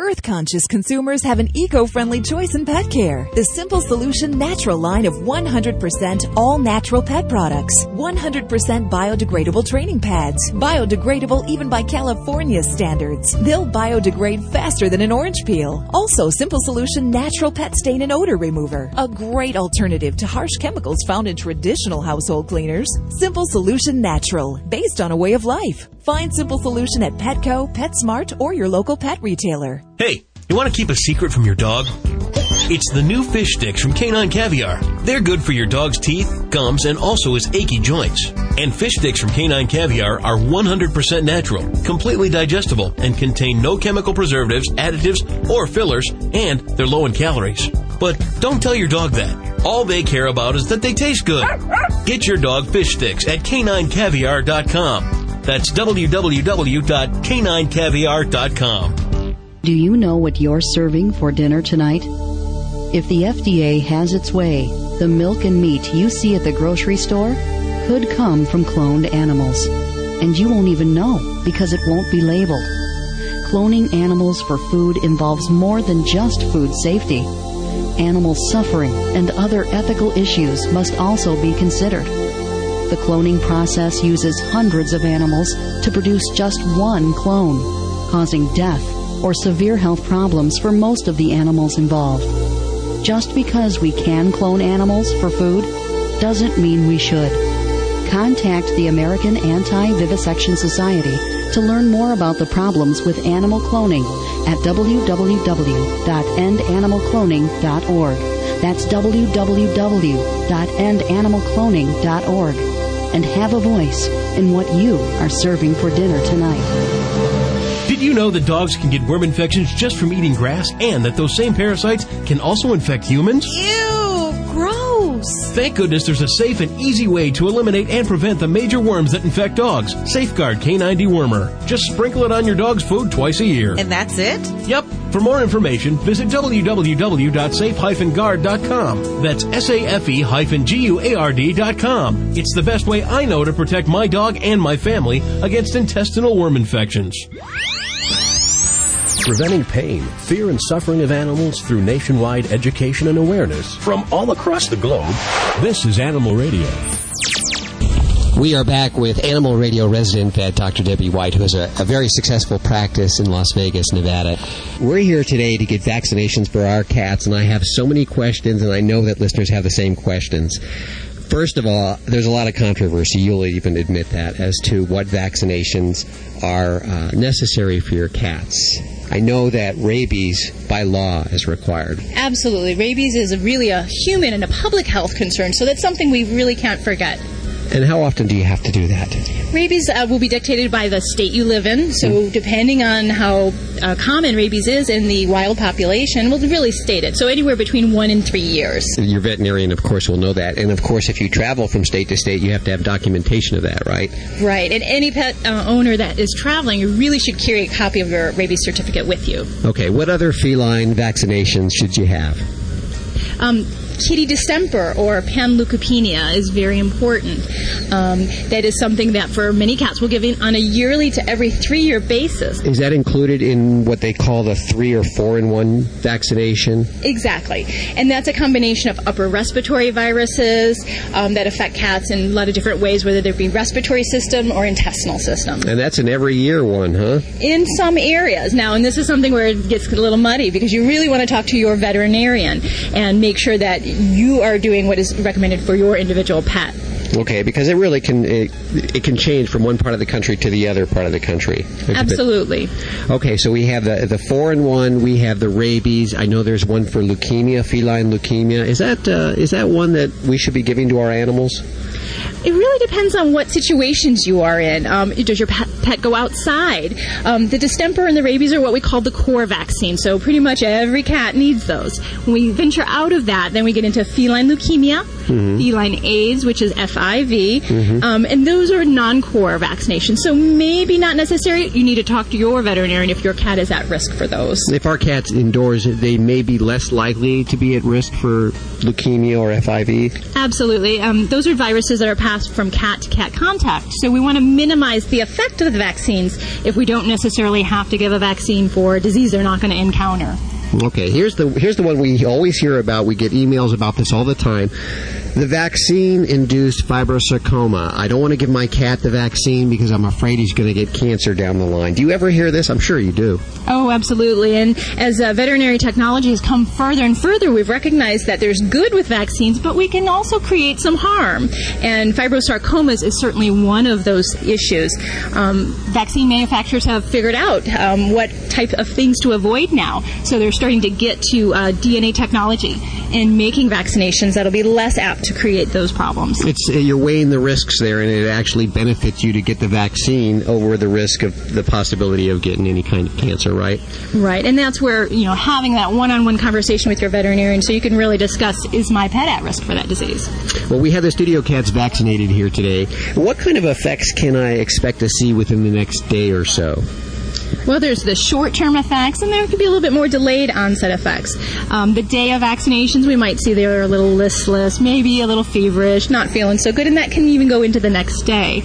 Earth conscious consumers have an eco friendly choice in pet care. The Simple Solution Natural line of 100% all natural pet products, 100% biodegradable training pads, biodegradable even by California standards. They'll biodegrade faster than an orange peel. Also, Simple Solution Natural Pet Stain and Odor Remover, a great alternative to harsh chemicals found in traditional household cleaners. Simple Solution Natural, based on a way of life. Find Simple Solution at Petco, PetSmart, or your local pet retailer. Hey, you want to keep a secret from your dog? It's the new fish sticks from Canine Caviar. They're good for your dog's teeth, gums, and also his achy joints. And fish sticks from Canine Caviar are 100% natural, completely digestible, and contain no chemical preservatives, additives, or fillers, and they're low in calories. But don't tell your dog that. All they care about is that they taste good. Get your dog fish sticks at caninecaviar.com. That's www.caninecaviar.com. Do you know what you're serving for dinner tonight? If the FDA has its way, the milk and meat you see at the grocery store could come from cloned animals. And you won't even know because it won't be labeled. Cloning animals for food involves more than just food safety. Animal suffering and other ethical issues must also be considered. The cloning process uses hundreds of animals to produce just one clone, causing death or severe health problems for most of the animals involved. Just because we can clone animals for food doesn't mean we should. Contact the American Anti-Vivisection Society to learn more about the problems with animal cloning at www.endanimalcloning.org. That's www.endanimalcloning.org. And have a voice in what you are serving for dinner tonight. Did you know that dogs can get worm infections just from eating grass and that those same parasites can also infect humans? Ew, gross. Thank goodness there's a safe and easy way to eliminate and prevent the major worms that infect dogs. Safeguard K9 Dewormer. Just sprinkle it on your dog's food twice a year. And that's it? Yep. For more information, visit www.safe-guard.com. That's S-A-F-E-G-U-A-R-D.com. It's the best way I know to protect my dog and my family against intestinal worm infections. Preventing pain, fear, and suffering of animals through nationwide education and awareness from all across the globe. This is Animal Radio. We are back with Animal Radio resident uh, vet Dr. Debbie White, who has a, a, very successful practice in Las Vegas, Nevada. We're here today to get vaccinations for our cats, and I have so many questions, and I know that listeners have the same questions. First of all, there's a lot of controversy, you'll even admit that, as to what vaccinations are uh, necessary for your cats. I know that rabies by law is required. Absolutely. Rabies is really a human and a public health concern, so that's something we really can't forget. And how often do you have to do that? Rabies uh, will be dictated by the state you live in. So, mm. depending on how uh, common rabies is in the wild population, we'll really state it. So, anywhere between one and three years. Your veterinarian, of course, will know that. And of course, if you travel from state to state, you have to have documentation of that, right? Right. And any pet uh, owner that is traveling, you really should carry a copy of your rabies certificate with you. Okay. What other feline vaccinations should you have? Um, kitty distemper or panleukopenia is very important. Um, that is something that for many cats we're giving on a yearly to every three year basis. Is that included in what they call the three or four in one vaccination? Exactly. And that's a combination of upper respiratory viruses um, that affect cats in a lot of different ways, whether they be respiratory system or intestinal system. And that's an every year one, huh? In some areas. Now, and this is something where it gets a little muddy because you really want to talk to your veterinarian and make sure that you are doing what is recommended for your individual pet. Okay, because it really can it, it, can change from one part of the country to the other part of the country. Absolutely. Okay, so we have the the four and one. We have the rabies. I know there's one for leukemia, feline leukemia. Is that uh, is that one that we should be giving to our animals? It really depends on what situations you are in. Um, does your pet, pet go outside? Um, the distemper and the rabies are what we call the core vaccine, so pretty much every cat needs those. When we venture out of that, then we get into feline leukemia, mm-hmm. feline AIDS, which is FIV, mm-hmm. um, and those are non-core vaccinations. So maybe not necessary. You need to talk to your veterinarian if your cat is at risk for those. If our cat's indoors, they may be less likely to be at risk for leukemia or FIV. Absolutely. Um, those are viruses that that are passed from cat to cat contact. So we want to minimize the effect of the vaccines if we don't necessarily have to give a vaccine for a disease they're not going to encounter. Okay, here's the here's the one we always hear about. We get emails about this all the time. The vaccine induced fibrosarcoma. I don't want to give my cat the vaccine because I'm afraid he's going to get cancer down the line. Do you ever hear this? I'm sure you do. Oh, absolutely. And as uh, veterinary technology has come further and further, we've recognized that there's good with vaccines, but we can also create some harm. And fibrosarcomas is certainly one of those issues. Um, vaccine manufacturers have figured out um, what type of things to avoid now. So they're starting to get to uh, DNA technology and making vaccinations that'll be less apt to create those problems. It's uh, you're weighing the risks there, and it actually benefits you to get the vaccine over the risk of the possibility of getting any kind of cancer, right? Right, and that's where you know having that one-on-one conversation with your veterinarian, so you can really discuss: is my pet at risk for that disease? Well, we have the studio cats vaccinated here today. What kind of effects can I expect to see within the next day or so? Well, there's the short term effects, and there could be a little bit more delayed onset effects. Um, the day of vaccinations, we might see they're a little listless, maybe a little feverish, not feeling so good, and that can even go into the next day.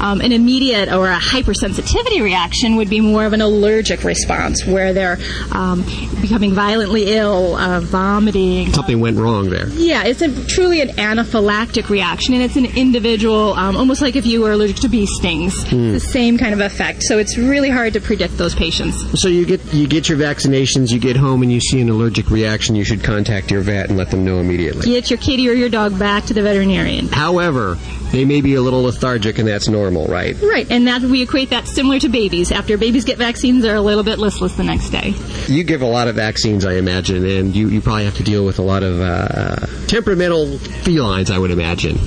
Um, an immediate or a hypersensitivity reaction would be more of an allergic response, where they're um, becoming violently ill, uh, vomiting. Something went wrong there. Yeah, it's a, truly an anaphylactic reaction, and it's an individual, um, almost like if you were allergic to bee stings. Hmm. The same kind of effect. So it's really hard to predict those patients. So you get you get your vaccinations, you get home, and you see an allergic reaction. You should contact your vet and let them know immediately. Get your kitty or your dog back to the veterinarian. However, they may be a little lethargic, and that's normal, right? Right, and that we equate that similar to babies. After babies get vaccines, they're a little bit listless the next day. You give a lot of vaccines, I imagine, and you, you probably have to deal with a lot of uh, temperamental felines, I would imagine.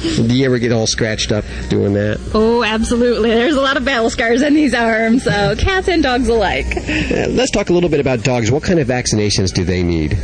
Do you ever get all scratched up doing that? Oh, absolutely. There's a lot of battle scars in these arms, so cats and dogs alike. Uh, let's talk a little bit about dogs. What kind of vaccinations do they need?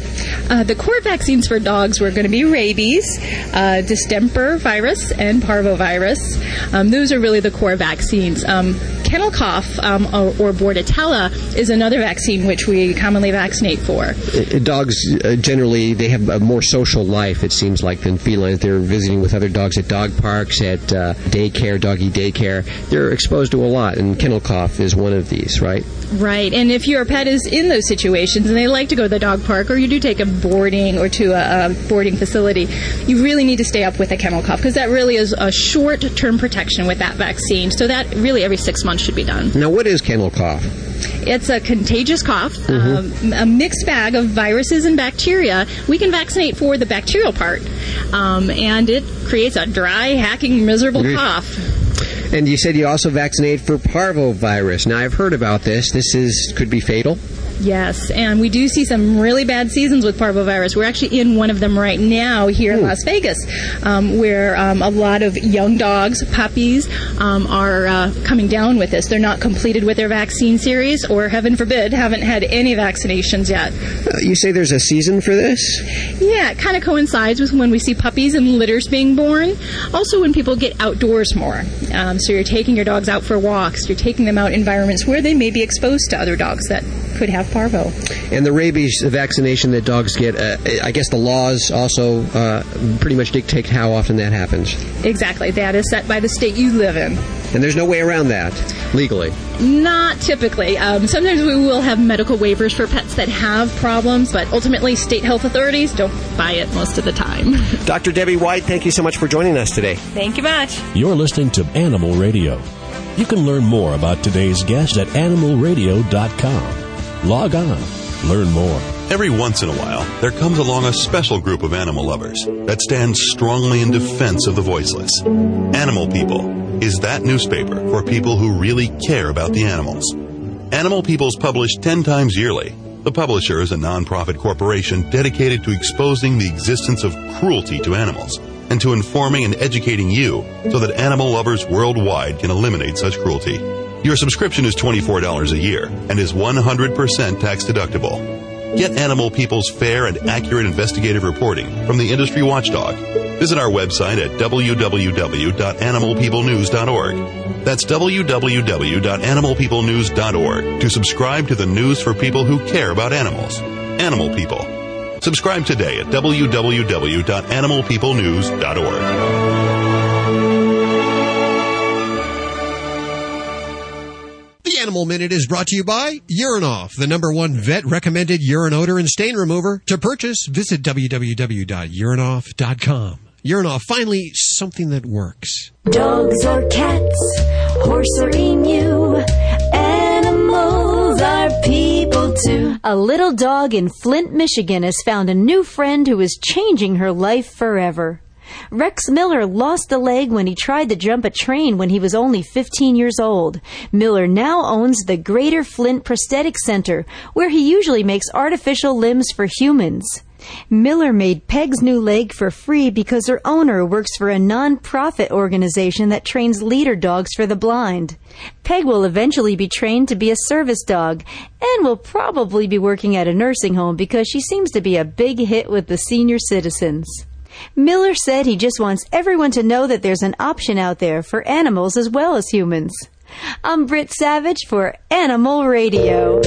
Uh, the core vaccines for dogs were going to be rabies, uh, distemper virus, and parvovirus. Um, those are really the core vaccines. Um, kennel cough um, or, or bordetella is another vaccine which we commonly vaccinate for. Uh, Dogs uh, generally they have a more social life. It seems like than felines. They're visiting with other dogs at dog parks, at uh, daycare, doggy daycare. They're exposed to a lot, and kennel cough is one of these, right? Right, and if your pet is in those situations and they like to go to the dog park, or you do take a boarding or to a, a boarding facility, you really need to stay up with a kennel cough because that really is a short-term protection with that vaccine. So that really every six months should be done. Now, what is kennel cough? It's a contagious cough, Mhm. um, a mixed bag of viruses and bacteria. We can vaccinate for the bacterial part, um, and it creates a dry, hacking, miserable Mhm. cough. And you said you also vaccinate for parvovirus. Now, I've heard about this. This is could be fatal. Yes, and we do see some really bad seasons with parvovirus. We're actually in one of them right now here in Las Vegas, um, where um, a lot of young dogs, puppies, um, are uh, coming down with this. They're not completed with their vaccine series, or heaven forbid, haven't had any vaccinations yet. Uh, you say there's a season for this? Yeah, it kind of coincides with when we see puppies and litters being born. Also, when people get outdoors more. Um, so you're taking your dogs out for walks, you're taking them out in environments where they may be exposed to other dogs that could have parvo. And the rabies vaccination that dogs get, uh, I guess the laws also uh, pretty much dictate how often that happens. Exactly, that is set by the state you live in. And there's no way around that legally. Not typically. Um, sometimes we will have medical waivers for pets that have problems, but ultimately, state health authorities don't buy it most of the time. Dr. Debbie White, thank you so much for joining us today. Thank you much. You're listening to Animal Radio. You can learn more about today's guest at animalradio.com. Log on, learn more. Every once in a while, there comes along a special group of animal lovers that stands strongly in defense of the voiceless. Animal People is that newspaper for people who really care about the animals. Animal People's published 10 times yearly. The publisher is a nonprofit corporation dedicated to exposing the existence of cruelty to animals and to informing and educating you so that animal lovers worldwide can eliminate such cruelty. Your subscription is $24 a year and is 100% tax deductible. Get Animal People's fair and accurate investigative reporting from the industry watchdog. Visit our website at www.animalpeoplenews.org. That's www.animalpeoplenews.org to subscribe to the news for people who care about animals. Animal People. Subscribe today at www.animalpeoplenews.org. Animal Minute is brought to you by Urinoff, the number one vet recommended urine odor and stain remover. To purchase, visit www.urinoff.com. Urinoff, finally something that works. Dogs or cats, horse or emu, animals are people too. A little dog in Flint, Michigan has found a new friend who is changing her life forever. Rex Miller lost a leg when he tried to jump a train when he was only 15 years old. Miller now owns the Greater Flint Prosthetic Center, where he usually makes artificial limbs for humans. Miller made Peg's new leg for free because her owner works for a non-profit organization that trains leader dogs for the blind. Peg will eventually be trained to be a service dog and will probably be working at a nursing home because she seems to be a big hit with the senior citizens. Miller said he just wants everyone to know that there's an option out there for animals as well as humans. I'm Britt Savage for Animal Radio.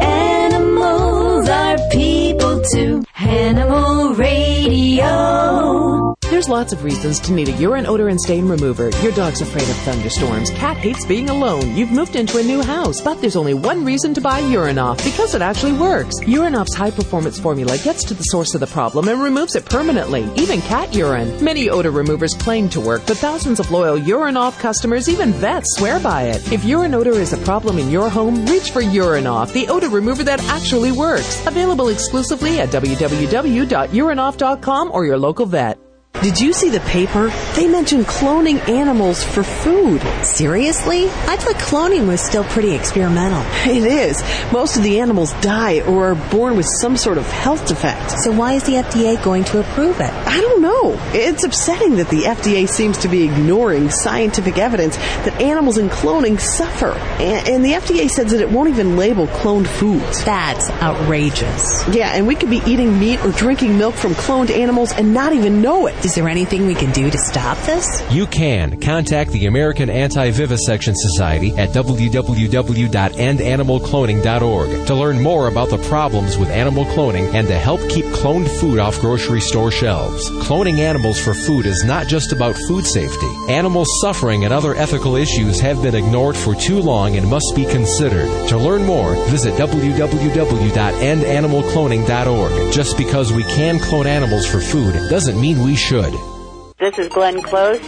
Animals are people too. Animal Radio. There's lots of reasons to need a urine odor and stain remover. Your dog's afraid of thunderstorms. Cat hates being alone. You've moved into a new house, but there's only one reason to buy Urinoff because it actually works. Urinoff's high performance formula gets to the source of the problem and removes it permanently, even cat urine. Many odor removers claim to work, but thousands of loyal Urinoff customers, even vets, swear by it. If urine odor is a problem in your home, reach for Urinoff, the odor remover that actually works. Available exclusively at www.urinoff.com or your local vet. Did you see the paper? They mentioned cloning animals for food. Seriously? I thought cloning was still pretty experimental. It is. Most of the animals die or are born with some sort of health defect. So why is the FDA going to approve it? I don't know. It's upsetting that the FDA seems to be ignoring scientific evidence that animals in cloning suffer. And, the FDA says that it won't even label cloned foods. That's outrageous. Yeah, and we could be eating meat or drinking milk from cloned animals and not even know it. Is there anything we can do to stop this? You can. Contact the American Anti-Vivisection Society at www.endanimalcloning.org to learn more about the problems with animal cloning and to help keep cloned food off grocery store shelves. Cloning animals for food is not just about food safety. Animal suffering and other ethical issues have been ignored for too long and must be considered. To learn more, visit www.endanimalcloning.org. Just because we can clone animals for food doesn't mean we should. This is Glenn Close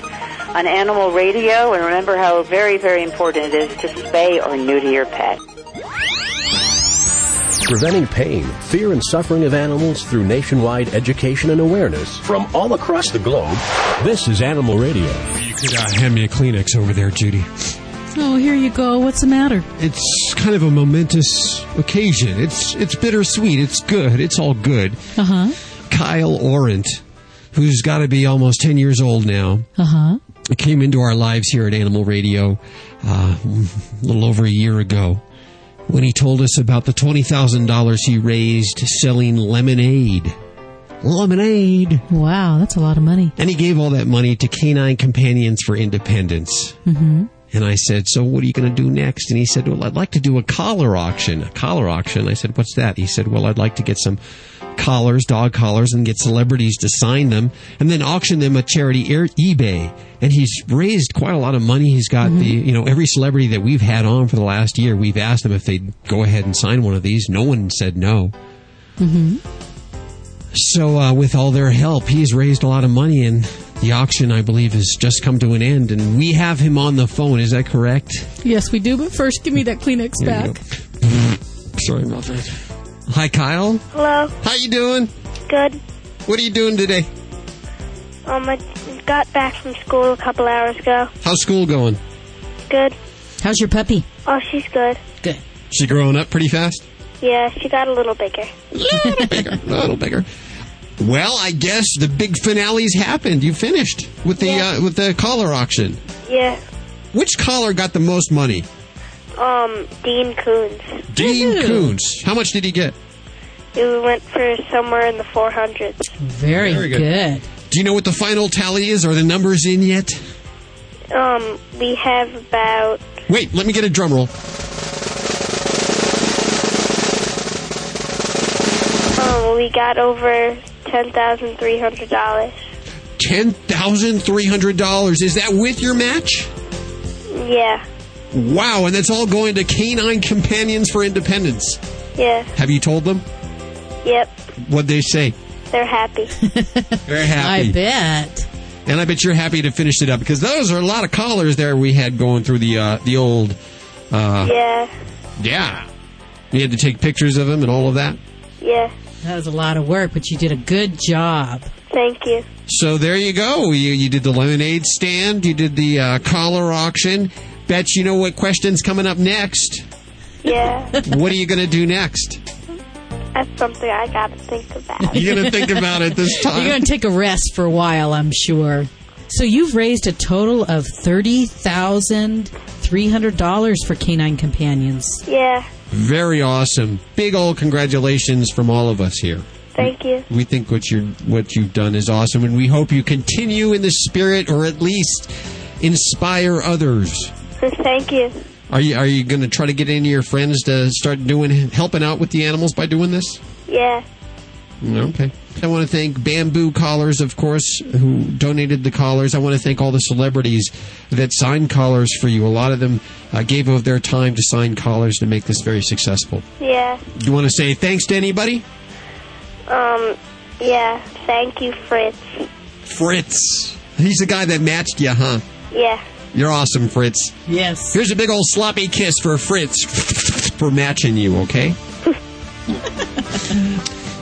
on Animal Radio, and remember how very, very important it is to spay or neuter your pet. Preventing pain, fear, and suffering of animals through nationwide education and awareness from all across the globe. This is Animal Radio. You could uh, hand me a Kleenex over there, Judy. Oh, here you go. What's the matter? It's kind of a momentous occasion. It's it's bittersweet. It's good. It's all good. Uh huh. Kyle Orant, who's got to be almost 10 years old now, Uh huh. came into our lives here at Animal Radio uh, a little over a year ago when he told us about the $20,000 he raised selling lemonade. Lemonade. Wow, that's a lot of money. And he gave all that money to Canine Companions for Independence. Mm-hmm. And I said, So what are you going to do next? And he said, Well, I'd like to do a collar auction. A collar auction. I said, What's that? He said, Well, I'd like to get some collars, dog collars, and get celebrities to sign them and then auction them at charity eBay. And he's raised quite a lot of money. He's got the, you know, every celebrity that we've had on for the last year, we've asked them if they'd go ahead and sign one of these. No one said no. Mm-hmm. So, uh, with all their help, he's raised a lot of money, and the auction, I believe, has just come to an end. And we have him on the phone. Is that correct? Yes, we do. But first, give me that Kleenex There back. Sorry about that. Hi, Kyle. Hello. How you doing? Good. What are you doing today? Um, I got back from school a couple hours ago. How's school going? Good. How's your puppy? Oh, she's good. Good. She growing up pretty fast? Yeah, she got a little bigger. A little bigger. Well, I guess the big finale's happened. You finished with the uh, with the collar auction. Yeah. Which collar got the most money? Um, Dean Koontz. Dean Koontz. How much did he get? It went for somewhere in the 400s. Very, good. Do you know what the final tally is? Are the numbers in yet? Um, we have about Wait, let me get a drum roll. um, we got over ten thousand three hundred dollars. Ten thousand three hundred dollars. Is that with your match? Yeah. Wow, and that's all going to Canine Companions for Independence. Yeah. Have you told them? Yep. What'd they say? They're happy. Very happy. I bet. And I bet you're happy to finish it up because those are a lot of callers there we had going through the uh, the old. Uh, yeah. Yeah. You had to take pictures of them and all of that. Yeah. That was a lot of work, but you did a good job. Thank you. So there you go. You, you did the lemonade stand. You did the uh, collar auction. Bet you know what question's coming up next. Yeah. what are you going to do next? That's something I gotta think about. You're going to think about it this time. You're going to take a rest for a while, I'm sure. So you've raised a total of thirty thousand three hundred dollars for Canine Companions. Yeah. Very awesome. Big old congratulations from all of us here. Thank you. We think what you what you've done is awesome, and we hope you continue in the spirit, or at least inspire others. Thank you. Are you are you going to try to get any of your friends to start doing helping out with the animals by doing this? Yeah. Okay. I want to thank Bamboo Collars, of course, who donated the collars. I want to thank all the celebrities that signed collars for you. A lot of them uh, gave of their time to sign collars to make this very successful. Yeah. Do you want to say thanks to anybody? Um. Yeah. Thank you, Fritz. Fritz. He's the guy that matched you, huh? Yeah. You're awesome, Fritz. Yes. Here's a big old sloppy kiss for Fritz for matching you, okay?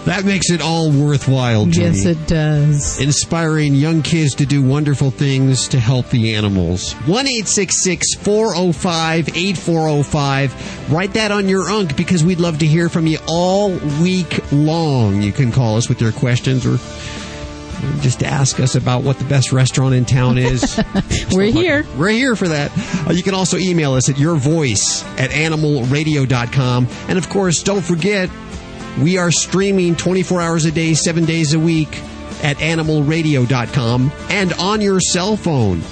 that makes it all worthwhile. Yes, it does. Inspiring young kids to do wonderful things to help the animals. 1 405 8405. Write that on your unk because we'd love to hear from you all week long. You can call us with your questions or just to ask us about what the best restaurant in town is. We're here. We're here for that. Uh, you can also email us at your voice at animalradio.com. And of course, don't forget, we are streaming 24 hours a day, seven days a week at animalradio.com and on your cell phone.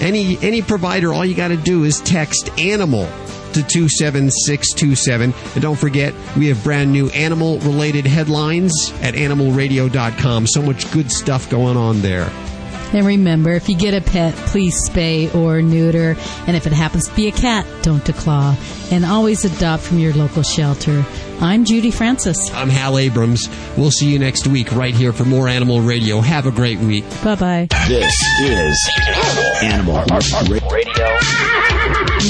Any any provider, all you got to do is text animal to 27627. And don't forget, we have brand new animal related headlines at animalradio.com. So much good stuff going on there. And remember, if you get a pet, please spay or neuter. And if it happens to be a cat, don't declaw. And always adopt from your local shelter. I'm Judy Francis. I'm Hal Abrams. We'll see you next week right here for more Animal Radio. Have a great week. Bye bye. This is Animal Radio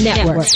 Network.